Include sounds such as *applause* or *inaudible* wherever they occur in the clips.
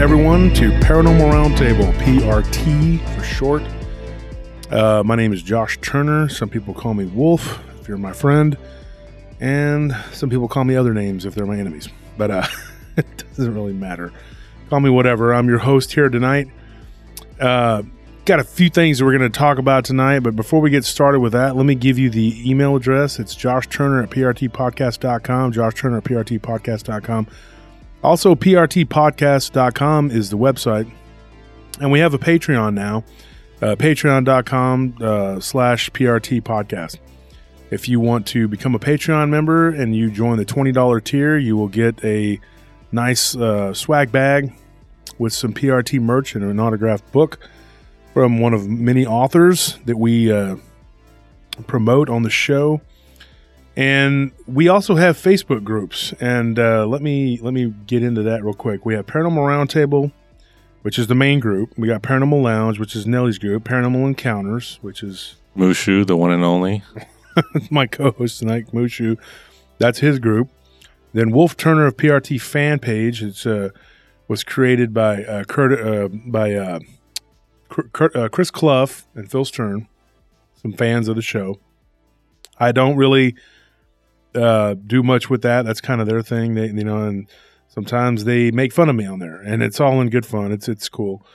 Everyone, to Paranormal Roundtable, PRT for short. Uh, my name is Josh Turner. Some people call me Wolf, if you're my friend, and some people call me other names if they're my enemies. But uh, *laughs* it doesn't really matter. Call me whatever. I'm your host here tonight. Uh, got a few things that we're going to talk about tonight, but before we get started with that, let me give you the email address. It's Josh Turner at PRTpodcast.com. Josh Turner at PRTpodcast.com. Also, PRTpodcast.com is the website. And we have a Patreon now, uh, patreon.com uh, slash PRT podcast. If you want to become a Patreon member and you join the $20 tier, you will get a nice uh, swag bag with some PRT merch and an autographed book from one of many authors that we uh, promote on the show. And we also have Facebook groups, and uh, let me let me get into that real quick. We have Paranormal Roundtable, which is the main group. We got Paranormal Lounge, which is Nelly's group. Paranormal Encounters, which is Mushu, the one and only. *laughs* my co-host tonight, Mushu. That's his group. Then Wolf Turner of PRT fan page. It's uh, was created by uh, Kurt uh, by uh, Kurt, uh, Chris Clough and Phil Stern, some fans of the show. I don't really uh, do much with that. That's kind of their thing. They, you know, and sometimes they make fun of me on there, and it's all in good fun. It's it's cool,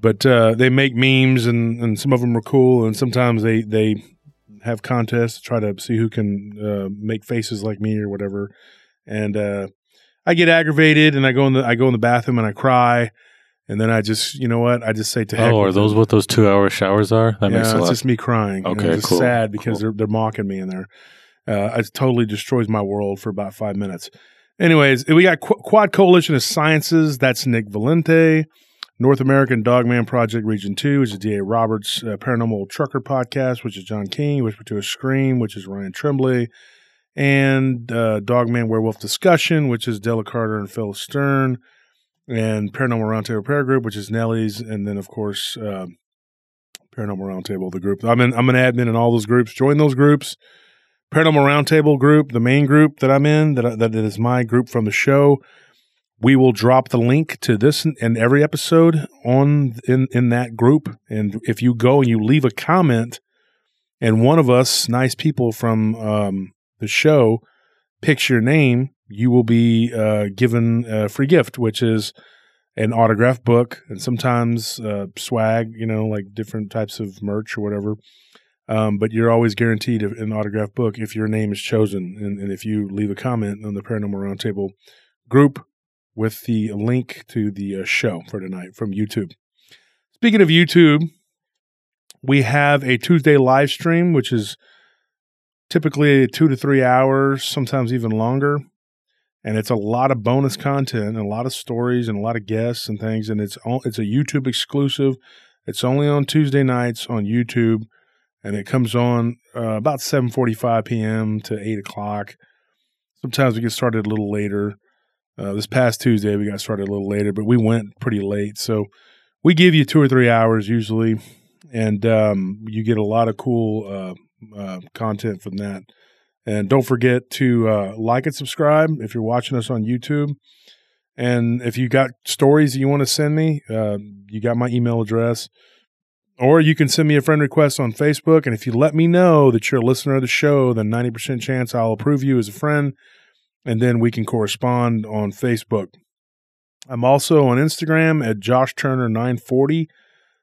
but uh, they make memes, and, and some of them are cool, and sometimes they they have contests to try to see who can uh, make faces like me or whatever, and uh, I get aggravated, and I go in the I go in the bathroom and I cry. And then I just, you know what? I just say to heck Oh, are those them. what those two hour showers are? That yeah, makes a it's lot. just me crying. Okay, I'm just cool, sad because cool. they're they're mocking me in there. Uh, it totally destroys my world for about five minutes. Anyways, we got Qu- Quad Coalition of Sciences. That's Nick Valente. North American Dogman Project Region 2, which is D.A. Roberts. Uh, Paranormal Trucker Podcast, which is John King. Whisper to a Scream, which is Ryan Tremblay. And uh, Dogman Werewolf Discussion, which is Della Carter and Phil Stern. And Paranormal Roundtable Repair Group, which is Nellie's. And then, of course, uh, Paranormal Roundtable, the group. I'm in, I'm an admin in all those groups. Join those groups. Paranormal Roundtable group, the main group that I'm in, that, that is my group from the show. We will drop the link to this and every episode on in, in that group. And if you go and you leave a comment, and one of us, nice people from um, the show, picks your name, you will be uh, given a free gift, which is an autographed book and sometimes uh, swag, you know, like different types of merch or whatever. Um, but you're always guaranteed an autographed book if your name is chosen and, and if you leave a comment on the Paranormal Roundtable group with the link to the uh, show for tonight from YouTube. Speaking of YouTube, we have a Tuesday live stream, which is typically two to three hours, sometimes even longer. And it's a lot of bonus content and a lot of stories and a lot of guests and things. And it's all, it's a YouTube exclusive. It's only on Tuesday nights on YouTube and it comes on uh, about 7.45 p.m. to 8 o'clock. Sometimes we get started a little later. Uh, this past Tuesday, we got started a little later, but we went pretty late. So we give you two or three hours usually, and um, you get a lot of cool uh, uh, content from that. And don't forget to uh, like and subscribe if you're watching us on YouTube. And if you got stories that you want to send me, uh, you got my email address. Or you can send me a friend request on Facebook. And if you let me know that you're a listener of the show, then 90% chance I'll approve you as a friend. And then we can correspond on Facebook. I'm also on Instagram at Josh Turner 940.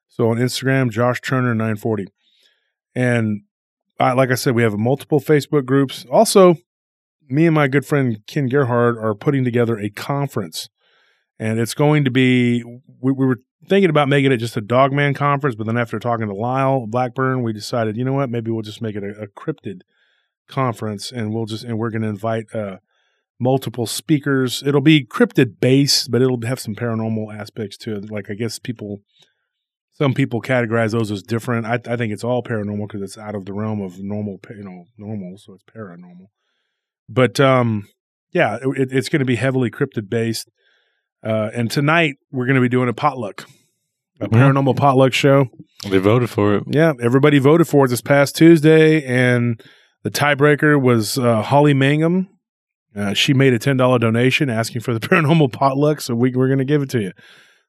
So on Instagram, Josh Turner 940. And I, like I said, we have multiple Facebook groups. Also, me and my good friend Ken Gerhard are putting together a conference. And it's going to be, we, we were thinking about making it just a Dogman conference, but then after talking to Lyle Blackburn, we decided, you know what, maybe we'll just make it a, a cryptid conference, and we'll just and we're going to invite uh, multiple speakers. It'll be cryptid based, but it'll have some paranormal aspects to it. Like I guess people, some people categorize those as different. I, I think it's all paranormal because it's out of the realm of normal, you know, normal, so it's paranormal. But um, yeah, it, it's going to be heavily cryptid based. Uh, and tonight we're going to be doing a potluck, a Mhm. paranormal potluck show. They voted for it. Yeah, everybody voted for it this past Tuesday, and the tiebreaker was uh, Holly Mangum Uh, she made a ten dollar donation asking for the *laughs* paranormal potluck, so we, we're going to give it to you.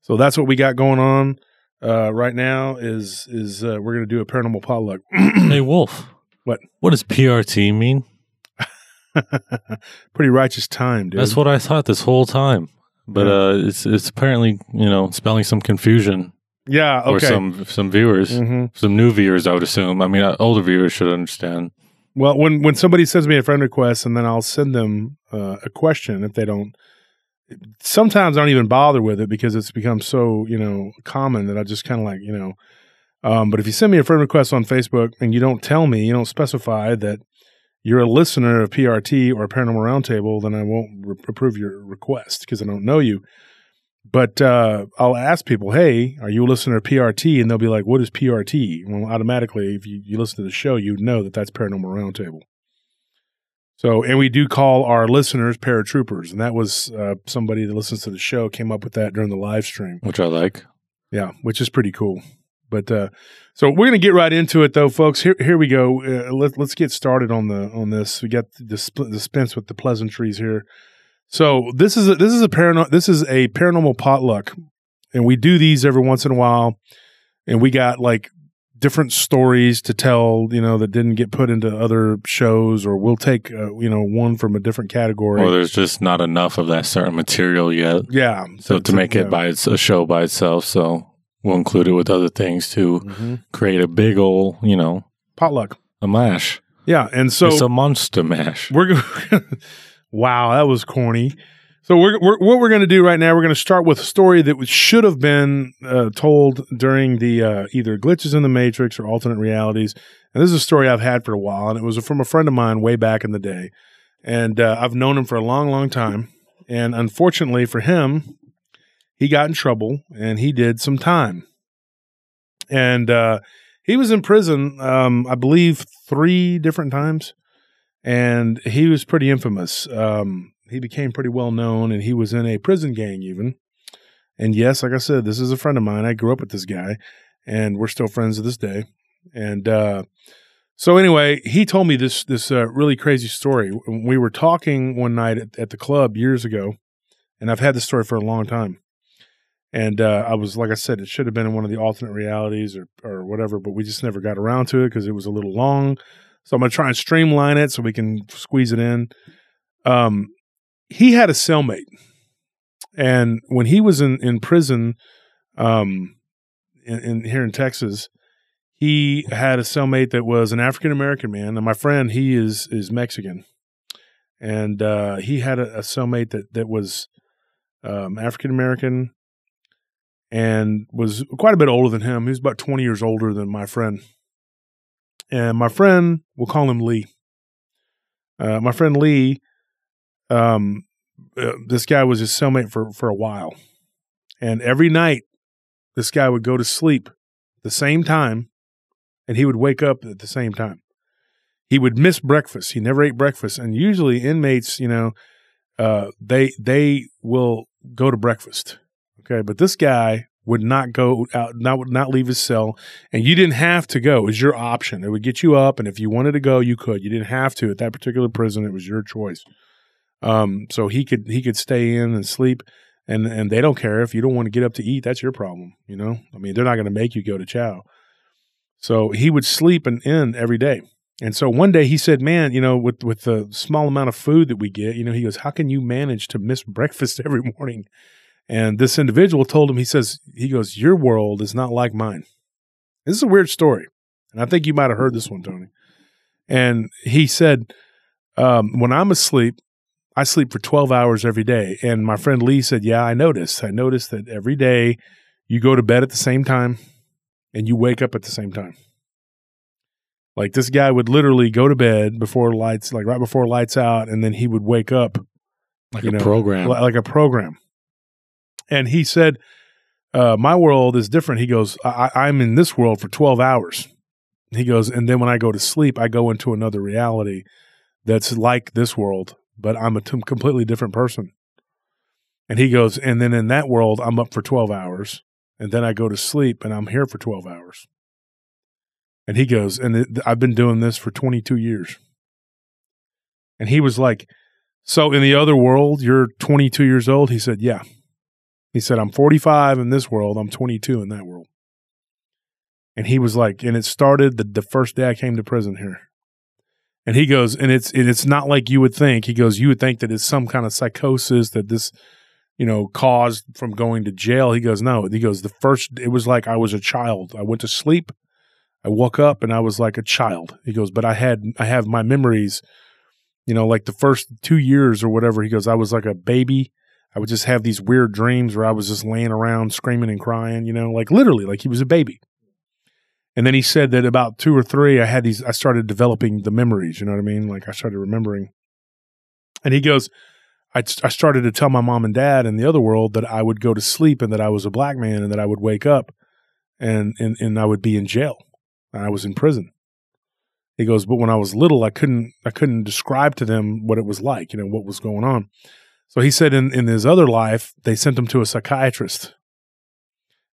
So that's what we got going on uh, right now. Is is uh, we're going to do a paranormal potluck. *clears throat* hey, Wolf. What? What does PRT mean? *laughs* Pretty righteous time, dude. That's what I thought this whole time. But uh, it's it's apparently you know spelling some confusion yeah. for Okay. some some viewers, hmm some new viewers. I would assume. I mean, uh, older viewers should understand. Well, when when somebody sends me a friend request and then I'll send them uh, a question if they don't. Sometimes I don't even bother with it because it's become so you know common that I just kind of like you know. Um, but if you send me a friend request on Facebook and you don't tell me, you don't specify that you're a listener of PRT or Paranormal Roundtable, then I won't re- approve your request because I don't know you. But uh, I'll ask people, "Hey, are you a listener of PRT?" And they'll be like, "What is PRT?" Well, automatically, if you, you listen to the show, you know that that's Paranormal Roundtable. So, and we do call our listeners paratroopers, and that was uh, somebody that listens to the show came up with that during the live stream. which I like. Yeah, which is pretty cool. But uh, so we're gonna get right into it, though, folks. Here, here we go. Uh, let, let's get started on the on this. We got the sp- dispense with the pleasantries here. So this is a, this is a paranormal this is a paranormal potluck, and we do these every once in a while. And we got like different stories to tell, you know, that didn't get put into other shows, or we'll take uh, you know one from a different category. Or there's just not enough of that certain material yet. yeah, So to make it by its a show by itself, so we'll include it with other things to Mhm. create a big ol' you know potluck. a mash. Yeah, and so it's a monster mash. we're going *laughs* wow that was corny so we're, we're what we're going to do right now we're going to start with a story that should have been uh, told during the uh, either glitches in the matrix or alternate realities and this is a story i've had for a while and it was from a friend of mine way back in the day and uh, i've known him for a long long time and unfortunately for him he got in trouble and he did some time and uh, he was in prison um, i believe three different times and he was pretty infamous. Um, he became pretty well known, and he was in a prison gang even. And yes, like I said, this is a friend of mine. I grew up with this guy, and we're still friends to this day. And uh, so, anyway, he told me this this uh, really crazy story. We were talking one night at, at the club years ago, and I've had this story for a long time. And uh, I was like I said, it should have been in one of the alternate realities or or whatever, but we just never got around to it because it was a little long. So I'm gonna try and streamline it so we can squeeze it in. Um, he had a cellmate, and when he was in in prison, um, in, in here in Texas, he had a cellmate that was an African American man, and my friend he is is Mexican, and uh, he had a, a cellmate that that was um, African American and was quite a bit older than him. He was about 20 years older than my friend. And my friend, we'll call him Lee. Uh, my friend Lee, um, uh, this guy was his cellmate for, for a while. And every night, this guy would go to sleep at the same time and he would wake up at the same time. He would miss breakfast. He never ate breakfast. And usually inmates, you know, uh, they they will go to breakfast. Okay, but this guy would not go out, not would not leave his cell, and you didn't have to go. It was your option. It would get you up, and if you wanted to go, you could. You didn't have to at that particular prison. It was your choice. Um, so he could he could stay in and sleep, and and they don't care if you don't want to get up to eat. That's your problem. You know, I mean, they're not going to make you go to chow. So he would sleep and in every day. And so one day he said, "Man, you know, with with the small amount of food that we get, you know, he goes, how can you manage to miss breakfast *laughs* every morning?" And this individual told him, he says, he goes, "Your world is not like mine." This is a weird story, and I think you might have heard this one, Tony. And he said, um, "When I'm asleep, I sleep for 12 hours every day." And my friend Lee said, "Yeah, I noticed. I noticed that every day you go to bed at the same time, and you wake up at the same time." Like this guy would literally go to bed before lights, like right before lights out, and then he would wake up Like a know, program. li- like a program. And he said, uh, "My world is different." He goes, I- "I'm in this world for 12 hours." He goes, and then when I go to sleep, I go into another reality that's like this world, but I'm a t- completely different person. And he goes, and then in that world, I'm up for 12 hours, and then I go to sleep, and I'm here for 12 hours. And he goes, and it, I've been doing this for 22 years. And he was like, So in the other world, you're 22 years old. He said, Yeah. He said, I'm 45 in this world. I'm 22 in that world. And he was like, and it started the, the first day I came to prison here. And he goes, and it's and it's not like you would think. He goes, you would think that it's some kind of psychosis that this, you know, caused from going to jail. He goes, no. He goes, the first, it was like I was a child. I went to sleep. I woke up and I was like a child. He goes, but I had, I have my memories, you know, like the first two years or whatever. He goes, I was like a baby. I would just have these weird dreams where I was just laying around screaming and crying, you know, like literally, like he was a baby. And then he said that about two or three, I had these, I started developing the memories, you know what I mean? Like I started remembering. And he goes, I, I started to tell my mom and dad in the other world that I would go to sleep and that I was a black man and that I would wake up and, and, and I would be in jail and I was in prison. He goes, but when I was little, I couldn't, I couldn't describe to them what it was like, you know, what was going on. So he said in, in his other life, they sent him to a psychiatrist.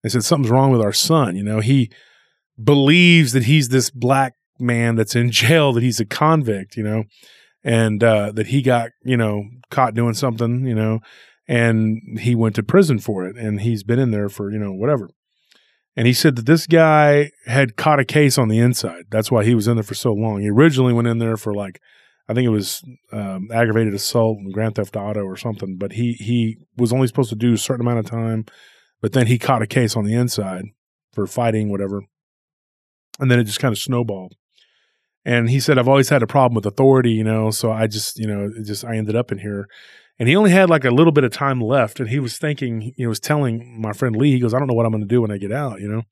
They said, something's wrong with our son. You know, he, believes that he's this black man that's in *laughs* jail, that he's a convict, you know, and uh, that he got, you know, caught doing something, you know, and he went to prison for it. And he's been in there for, you know, whatever. And he said that this guy had caught a case on the inside. That's why he was in there for so long. He originally went in there for like, I think it was um, aggravated assault and grand theft auto or something, but he, he was only supposed to do a certain amount of time. But then he caught a case on the inside for fighting, whatever and then it just kind of snowballed. And he said, I've always had a problem with authority, you know, so I just, you know, just, I ended up in here. And he only had like a little bit of time left. And he was thinking, he was telling my friend Lee, he goes, I don't know what I'm going to do when I get out, you know?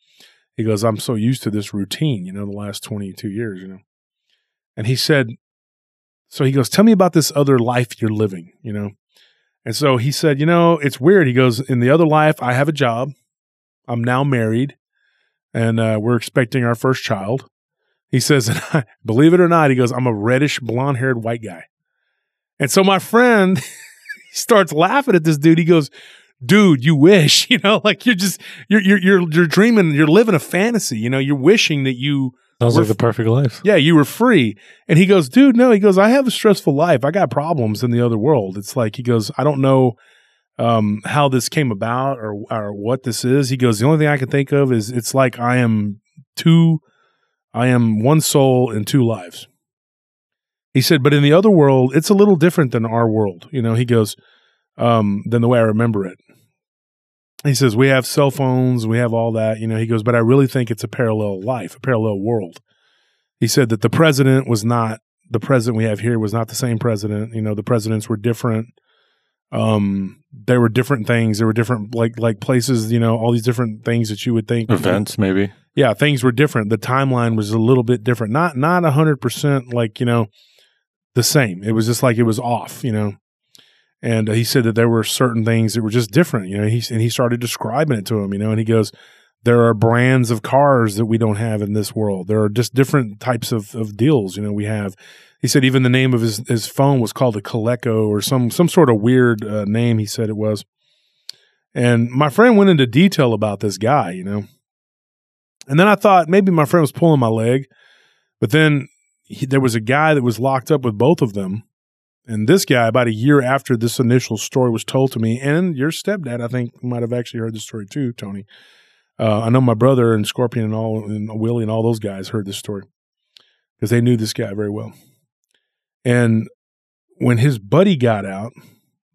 He goes, I'm so used to this routine, you know, the last 22 years, you know? And he said, so he goes, tell me about this other life you're living, you know? And so he said, you know, it's weird. He goes, in the other life, I have a job. I'm now married and uh, we're expecting our first child. He says, *laughs* believe it or not, he goes, I'm a reddish blonde haired white guy. And so my friend *laughs* starts laughing at this dude. He goes, dude, you wish, *laughs* you know, like you're just, you're, you're, you're, you're dreaming, you're living a fantasy, you know, you're wishing that you, Sounds like the perfect life. yeah, you were free. And he goes, dude, no, he goes, I have a stressful life. I got problems in the other world. It's like, he goes, I don't know um, how this came about or or what this is. He goes, the only thing I can think of is it's like I am two, I am one soul in two lives. He said, but in the other world, it's a little different than our world. You know, he goes, um, than the way I remember it. He says, we have cell phones, we have all that, you know, he goes, but I really think it's a parallel life, a parallel world. He said that the president was not the president we have here was not the same president. You know, the presidents were different um there were different things there were different like like places you know all these different things that you would think Events, maybe. yeah things were different the timeline was a little bit different not not a hundred percent like you know the same it was just like it was off you know and uh, he said that there were certain things that were just different you know he and he started describing it to him you know and he goes there are brands of cars that we don't have in this world there are just different types of of deals you know we have he said even the name of his, his phone was called a Coleco or some some sort of weird uh, name. He said it was, and my friend went into detail about this guy, you know. And then I thought maybe my friend was pulling my leg, but then he, there was a guy that was locked up with both of them, and this guy about a year after this initial story was told to me, and your stepdad I think might have actually heard the story too, Tony. Uh, I know my brother and Scorpion and all and Willie and all those guys heard this story because they knew this guy very well. And when his buddy got out,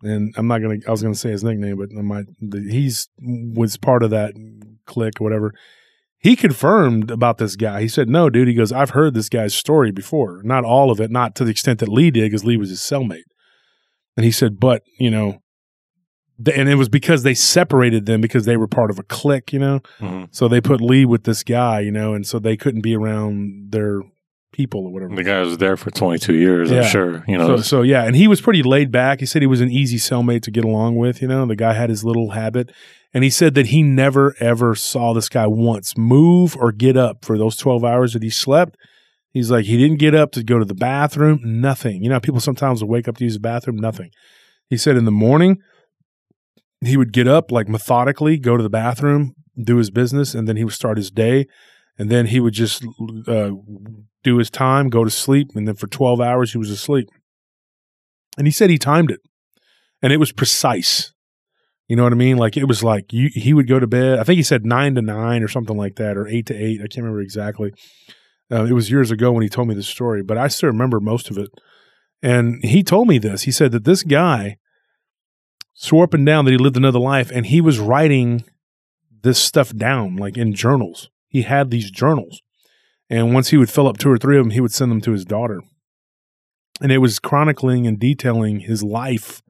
and I'm not gonna, I was gonna say his nickname, but I might, he's was part of that clique or whatever. He confirmed about this guy. He said, "No, dude." He goes, "I've heard this guy's story before. Not all of it, not to the extent that Lee did, because Lee was his cellmate." And he said, "But you know." And it was because they separated them because they were part of a clique, you know. hmm So they put Lee with this guy, you know, and so they couldn't be around their people or whatever. The guy was there for 22 years, Yeah. I'm sure. You know, So, so yeah, and he was pretty laid back. He said he was an easy cellmate to get along with. You know, the guy had his little habit, and he said that he never ever saw this guy once move or get up for those twelve hours that he slept. He's like he didn't get up to go to the bathroom, nothing. You know, people sometimes will wake up to use the bathroom, nothing. He said in the morning he would get up like methodically, go to the bathroom, do his business, and then he would start his day. And then he would just uh, do his time, go to sleep, and then for twelve hours he was asleep. And he said he timed it and it was precise. You know what I mean? Like it was like you, he would go to bed. I think he said nine to nine or something like that, or eight to eight. I can't remember exactly. Uh, it was years ago when he told me this story, but I still remember most of it. And he told me this. He said that this guy swore up and down that he lived another life, and he was writing this stuff down, like in journals. He had these journals, and once he would fill up two or three of them, he would send them to his daughter, and it was chronicling and detailing his life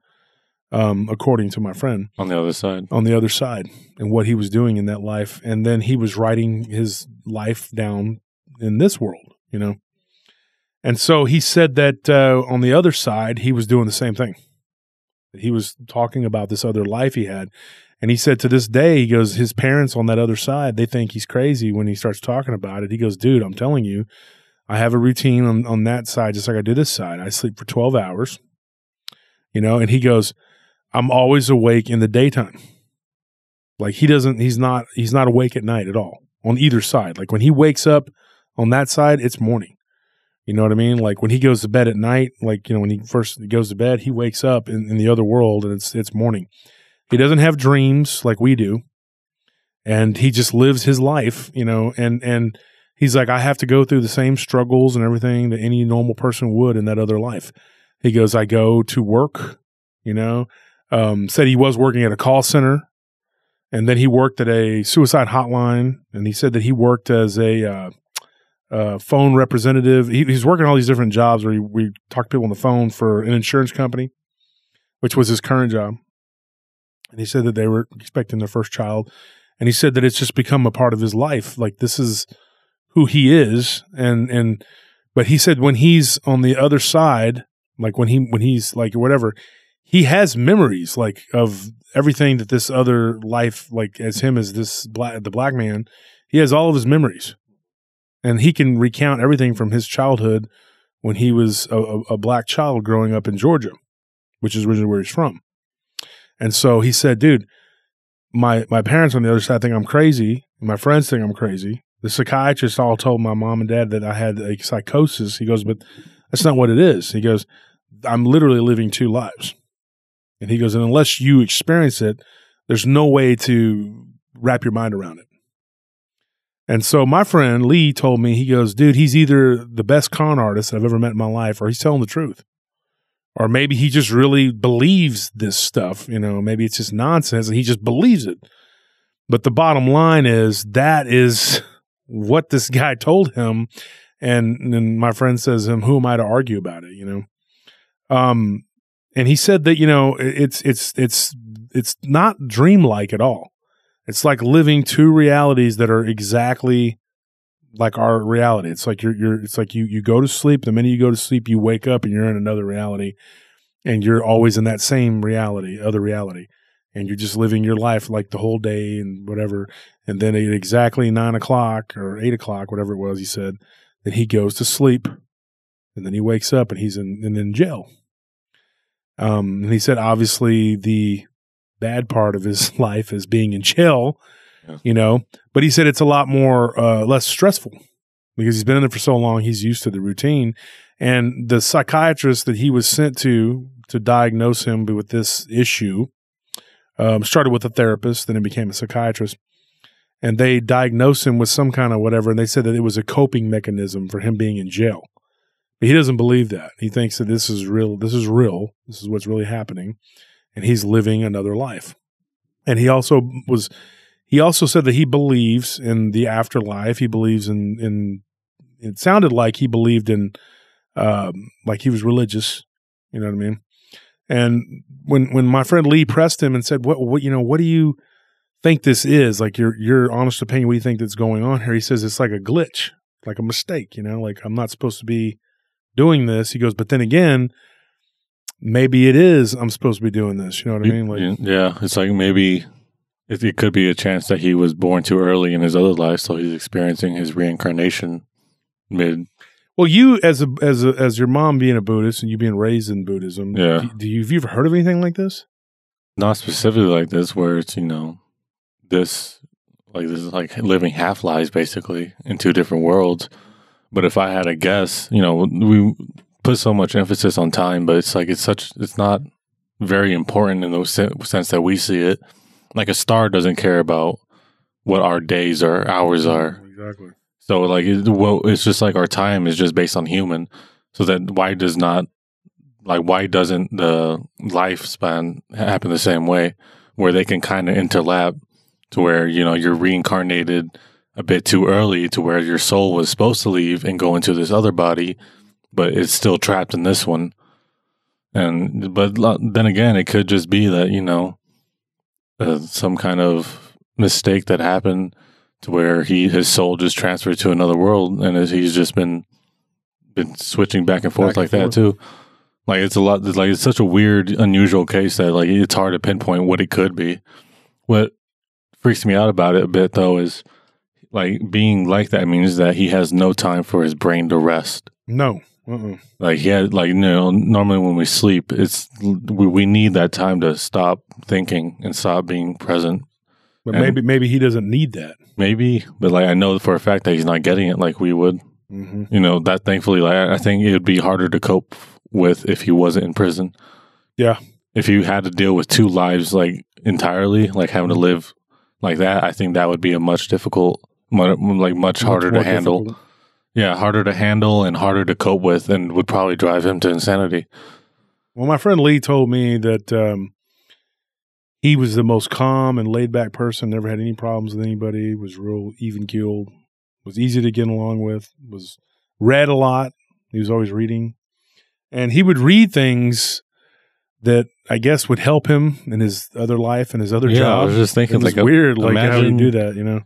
um, according to my friend on the other side. on the other side and what he was doing in that life. And then he was writing his life down in this world, you know. And so he said that uh, on the other side, he was doing the same thing. He was talking about this other life he had. And he said to this day, he goes, his parents on that other side, they think he's crazy when he starts talking about it. He goes, dude, I'm telling you, I have a routine on, on that side, just like I do this side. I sleep for 12 hours, you know, and he goes, I'm always awake in the daytime. Like he doesn't, he's not, he's not awake at night at all on either side. Like when he wakes up on that side, it's morning. You know what I mean? Like when he goes to bed at night, like, you know, when he first goes to bed, he wakes up in, in the other world and it's, it's morning. He doesn't have dreams like we do. And he just lives his life, you know, and, and he's like, I have to go through the same struggles and everything that any normal person would in that other life. He goes, I go to work, you know, um, said he was working at a call center and then he worked at a suicide hotline and he said that he worked as a uh, uh, phone representative. He, he's working all these different jobs where he, we talk to people on the phone for an insurance company which was his current job. And he said that they were expecting their first child and he said that it's just become a part of his life like this is who he is and and but he said when he's on the other side like when he when he's like whatever he has memories like of everything that this other life like as him as this black the black man he has all of his memories. And he can recount everything from his childhood when he was a, a, black child growing up in georgia which is originally where he's from. And so he said dude my my parents on the other side think i'm crazy. My friends think i'm crazy. The psychiatrist all told my mom and dad that i had a psychosis. He goes but that's not what it is. He goes i'm literally living two lives and he goes, and unless you experience it, there's no way to wrap your mind around it. And so my friend Lee told me, he goes, dude, he's either the best con artist I've ever met in my life, or he's telling the truth. Or maybe he just really believes this stuff, you know, maybe it's just nonsense and he just believes it. But the bottom line is that is *laughs* what this guy told him. And, and my friend says, him, who am I to argue about it, you know? Um, and he said that you know it's it's it's it's not dreamlike at all. It's like living two realities that are exactly like our reality. It's like you're you're it's like you you go to sleep. The minute you go to sleep, you wake up and you're in another reality, and you're always in that same reality, other reality, and you're just living your life like the whole day and whatever. And then at exactly nine o'clock or eight o'clock, whatever it was, he said that he goes to sleep, and then he wakes up and he's in in jail um, and he said, obviously, the bad part of his *laughs* life is being in jail, Yeah. you know, but he said it's a lot more, uh, less stressful because he's been in there for so long. He's used to the routine. And the psychiatrist that he was sent to to diagnose him with this issue um, started with a therapist, then it became a psychiatrist. And they diagnosed him with some kind of whatever. And they said that it was a coping mechanism for him being in jail. But he doesn't believe that. He thinks that this is real. This is real. This is what's really happening. And he's living another life. And he also was, he also said that he believes in the afterlife. He believes in, in, it sounded like he believed in, um, like he was religious. You know what I mean? And when, when my friend Lee pressed him and said, what, what, you know, what do you think this is? Like your, your honest opinion, what do you think that's going on here? He says it's like a glitch, like a mistake, you know, like I'm not supposed to be doing this. He goes, but then again, maybe it is I'm supposed to be doing this. You know what I mean? Like, yeah, it's like maybe it, it could be a chance that he was born too early in his other life, so he's experiencing his reincarnation mid. well, you as a as a, as your mom being a Buddhist and you being raised in Buddhism, Yeah. do, do you have you ever heard of anything like this? Not specifically like this, where it's you know this like this is like living half lives basically in two different worlds. But if I had a guess, you know, we put so much emphasis on time, but it's like it's such it's not very important in the sense that we see it. Like a star doesn't care about what our days or hours are. Exactly. So like it, well, it's just like our time is just based on human. So that why does not like why doesn't the lifespan happen the same way where they can kind of interlap to where you know you're reincarnated a bit too early to where your soul was supposed to leave and go into this other body but it's still trapped in this one. And but then again it could just be that you know uh, some kind of mistake that happened to where he his soul just transferred to another world and he's just been been switching back and forth Back and like that forth. too. Like it's a lot like it's such a weird unusual case that like it's hard to pinpoint what it could be. What freaks me out about it a bit though is like being like that means that he has no time for his brain to rest No. Uh-uh. like he had like you know normally when we sleep it's we, we need that time to stop thinking and stop being present But And- maybe maybe he doesn't need that. maybe but like i know for a fact that he's not getting it like we would hmm you know that thankfully like i think it would be harder to cope with if he wasn't in prison Yeah. if you had to deal with two lives like entirely like having to live like that i think that would be a much difficult like much harder to handle difficult. yeah harder to handle and harder to cope with and would probably drive him to insanity Well, my friend Lee told me that um, he was the most calm and laid back person. Never had any problems with anybody. Was real even keeled. Was easy to get along with. Was read a lot. He was always reading, and he would read things that I guess would help him in his other life and his other yeah i was just thinking like weird, like how imagine- you do that, you know.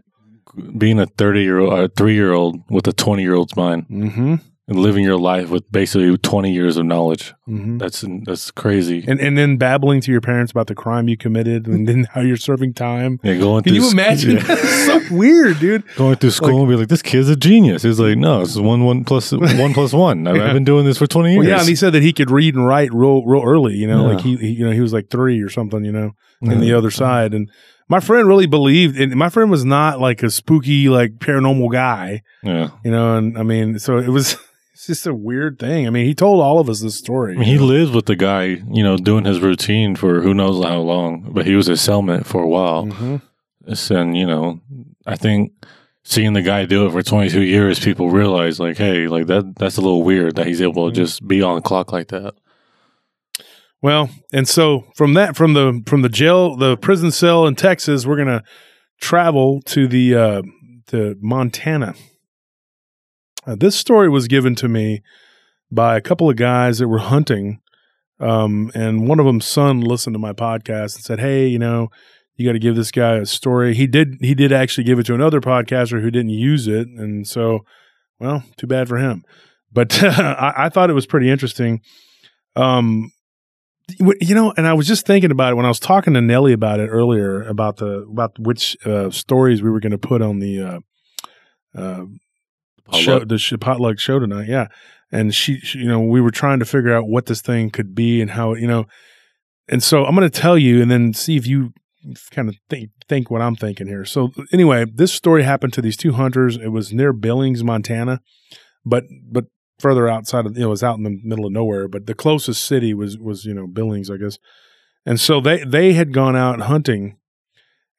Being a 30 year old a 3 year old with a 20 year old's mind Mm-hmm. and living your life with basically 20 years of knowledge Mm-hmm. that's that's crazy And and then babbling to your parents about the crime you committed, and then how you're serving time. yeah going Can through you sc- imagine? yeah. That's *laughs* so weird, dude. going through school and be like, "This kid's a genius." He's like, "No, it's one one plus one plus one. I've, I've been doing this for twenty years." Well, yeah, and he said that he could read and write real, real early. You know, Yeah. like he, he, you know, he was like three or something. You know, in the other side, and my friend really believed. And my friend was not like a spooky, like paranormal guy. yeah. You know, and I mean, so it was. *laughs* It's just a weird thing. I mean, he told all of us this story. I mean, he lives with the guy, you know, doing his routine for who knows how long. But he was his cellmate for a while, hmm and you know, I think seeing the guy do it for twenty two years, people realize like, hey, like that that's a little weird that he's able to Mhm. just be on the clock like that. Well, and so from that, from the from the jail, the prison cell in Texas, we're gonna travel to the uh, to Montana. Uh, this story was given to me by a couple of guys that were hunting, um, and one of them's son listened to my podcast and said, "Hey, you know, you got to give this guy a story." He did. He did actually give it to another podcaster who didn't use it, and so, well, too bad for him. But *laughs* I, I thought it was pretty interesting. Um, you know, and I was just thinking about it when I was talking to Nellie about it earlier about the about which uh, stories we were going to put on the uh, uh, show, the sh- potluck show tonight. Yeah, and she, she, you know, we were trying to figure out what this thing could be and how, you know, and so I'm going to tell you, and then see if you kind of think think what I'm thinking here. So anyway, this story happened to these two hunters. It was near Billings, Montana, but but further outside of you know, it was out in the middle of nowhere. But the closest city was was you know Billings, I guess. And so they they had gone out hunting,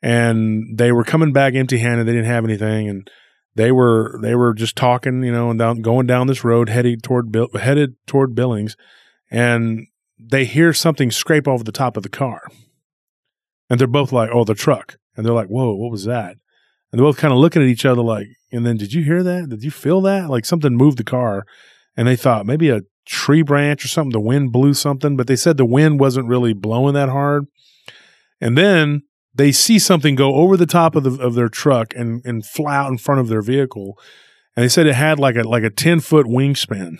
and they were coming back empty handed. They didn't have anything, and they were they were just talking, you know, and down going down this road headed toward Bill, headed toward Billings, and they hear something scrape over the top of the car, and they're both like, "Oh, the truck," and they're like, "Whoa, what was that?" And they're both kind of looking at each other like, and then did you hear that? Did you feel that? Like something moved the car, and they thought maybe a tree branch or something. The wind blew something, but they said the wind wasn't really blowing that hard. And then they see something go over the top of the of their truck and and fly out in front of their vehicle. And they said it had like a like a ten foot wingspan.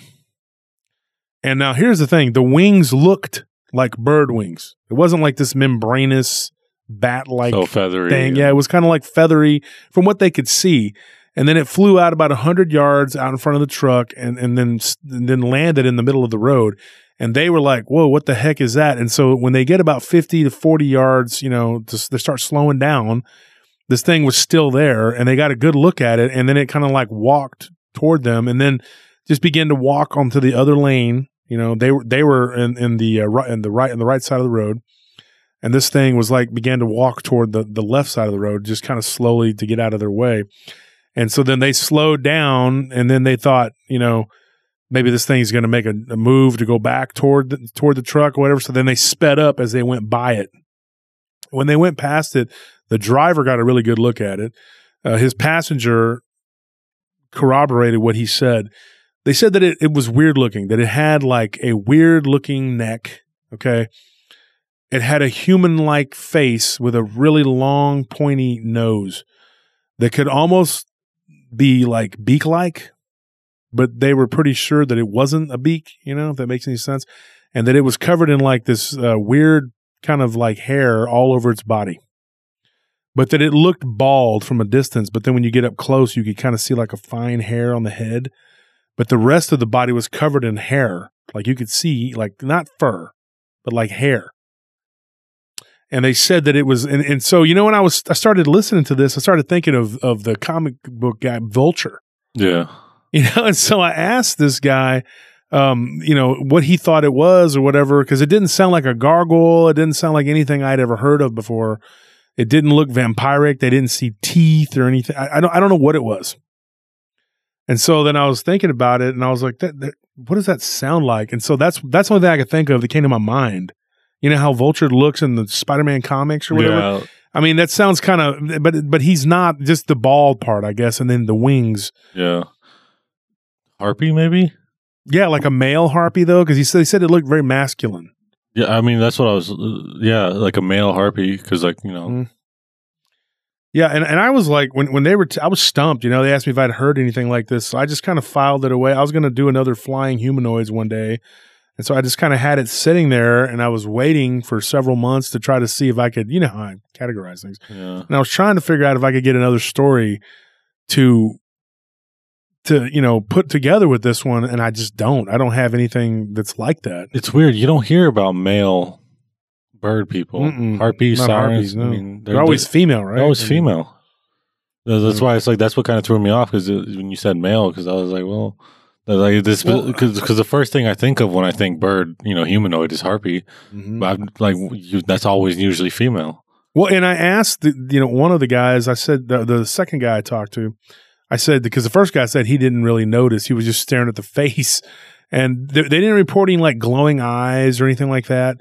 And now here's the thing: the wings looked like bird wings. It wasn't like this membranous bat like so feathery. thing. Yeah, it was kind of like feathery from what they could see. And then it flew out about 100 yards out in front of the truck and, and then and then landed in the middle of the road. And they were like, whoa, what the heck is that? And so when they get about 50 to 40 yards, you know, they start slowing down. This thing was still there and they got a good look at it. And then it kind of like walked toward them and then just began to walk onto the other lane You know, they were they were in in the uh, right in the right in the right side of the road, and this thing was like began to walk toward the the left side of the road, just kind of slowly to get out of their way. And so then they slowed down, and then they thought, you know, maybe this thing's going to make a, a move to go back toward the, toward the truck or whatever. So then they sped up as they went by it. When they went past it, the driver got a really good look at it. Uh, his passenger corroborated what he said. They said that it, it was weird looking, that it had like a weird looking neck. Okay. It had a human like face with a really long, pointy nose that could almost be like beak like, but they were pretty sure that it wasn't a beak, you know, if that makes any sense. And that it was covered in like this uh, weird kind of like hair all over its body. But that it looked bald from a distance, but then when you get up close, you could kind of see like a fine hair on the head. But the rest of the body was covered in hair. Like you could see, like not fur, but like hair. And they said that it was, and, and so, you know, when I was, I started listening to this, I started thinking of, of the comic book guy, Vulture. Yeah. *laughs* You know, and so I asked this guy, um, you know, what he thought it was or whatever, because it didn't sound like a gargoyle. It didn't sound like anything I'd ever heard of before. It didn't look vampiric. They didn't see teeth or anything. I, I don't, I don't know what it was. And so then I was thinking about it, and I was like, that, that, "What does that sound like?" And so that's that's the only thing I could think of that came to my mind. You know how Vulture looks in the Spider-Man comics or whatever. Yeah. I mean, that sounds kind of, but but he's not just the bald part, I guess, and then the wings. Yeah. Harpy, maybe? Yeah, like a male harpy though, because he said he said it looked very masculine. Yeah. I mean, that's what I was, uh, yeah, like a male harpy, because, like, you know, Mm. Yeah, and, and I was like, when when they were, t- I was stumped. You know, they asked me if I'd heard anything like this, so I just kind of filed it away. I was going to do another flying humanoids one day, and so I just kind of had it sitting there, and I was waiting for several months to try to see if I could, you know, how I categorize things, yeah. and I was trying to figure out if I could get another story to to you know put together with this one, and I just don't. I don't have anything that's like that. It's weird. You don't hear about male bird people. Mm-mm. Harpies, sirens. harpies, no. I mean, They're, always female, right? They're always I mean, female. That's that's Mm. why it's like that's what kind of threw me off because when you said male, because I was like, well, like this Well- because the first thing I think of when I think bird, you know, humanoid is harpy. Mhm. But I'm like you, that's always usually female. Well, and I asked, the, you know, one of the guys. I said the, the second guy I talked to, I said because the first guy said he didn't really notice. He was just staring at the *laughs* face, and they, they didn't report any like glowing eyes or anything like that.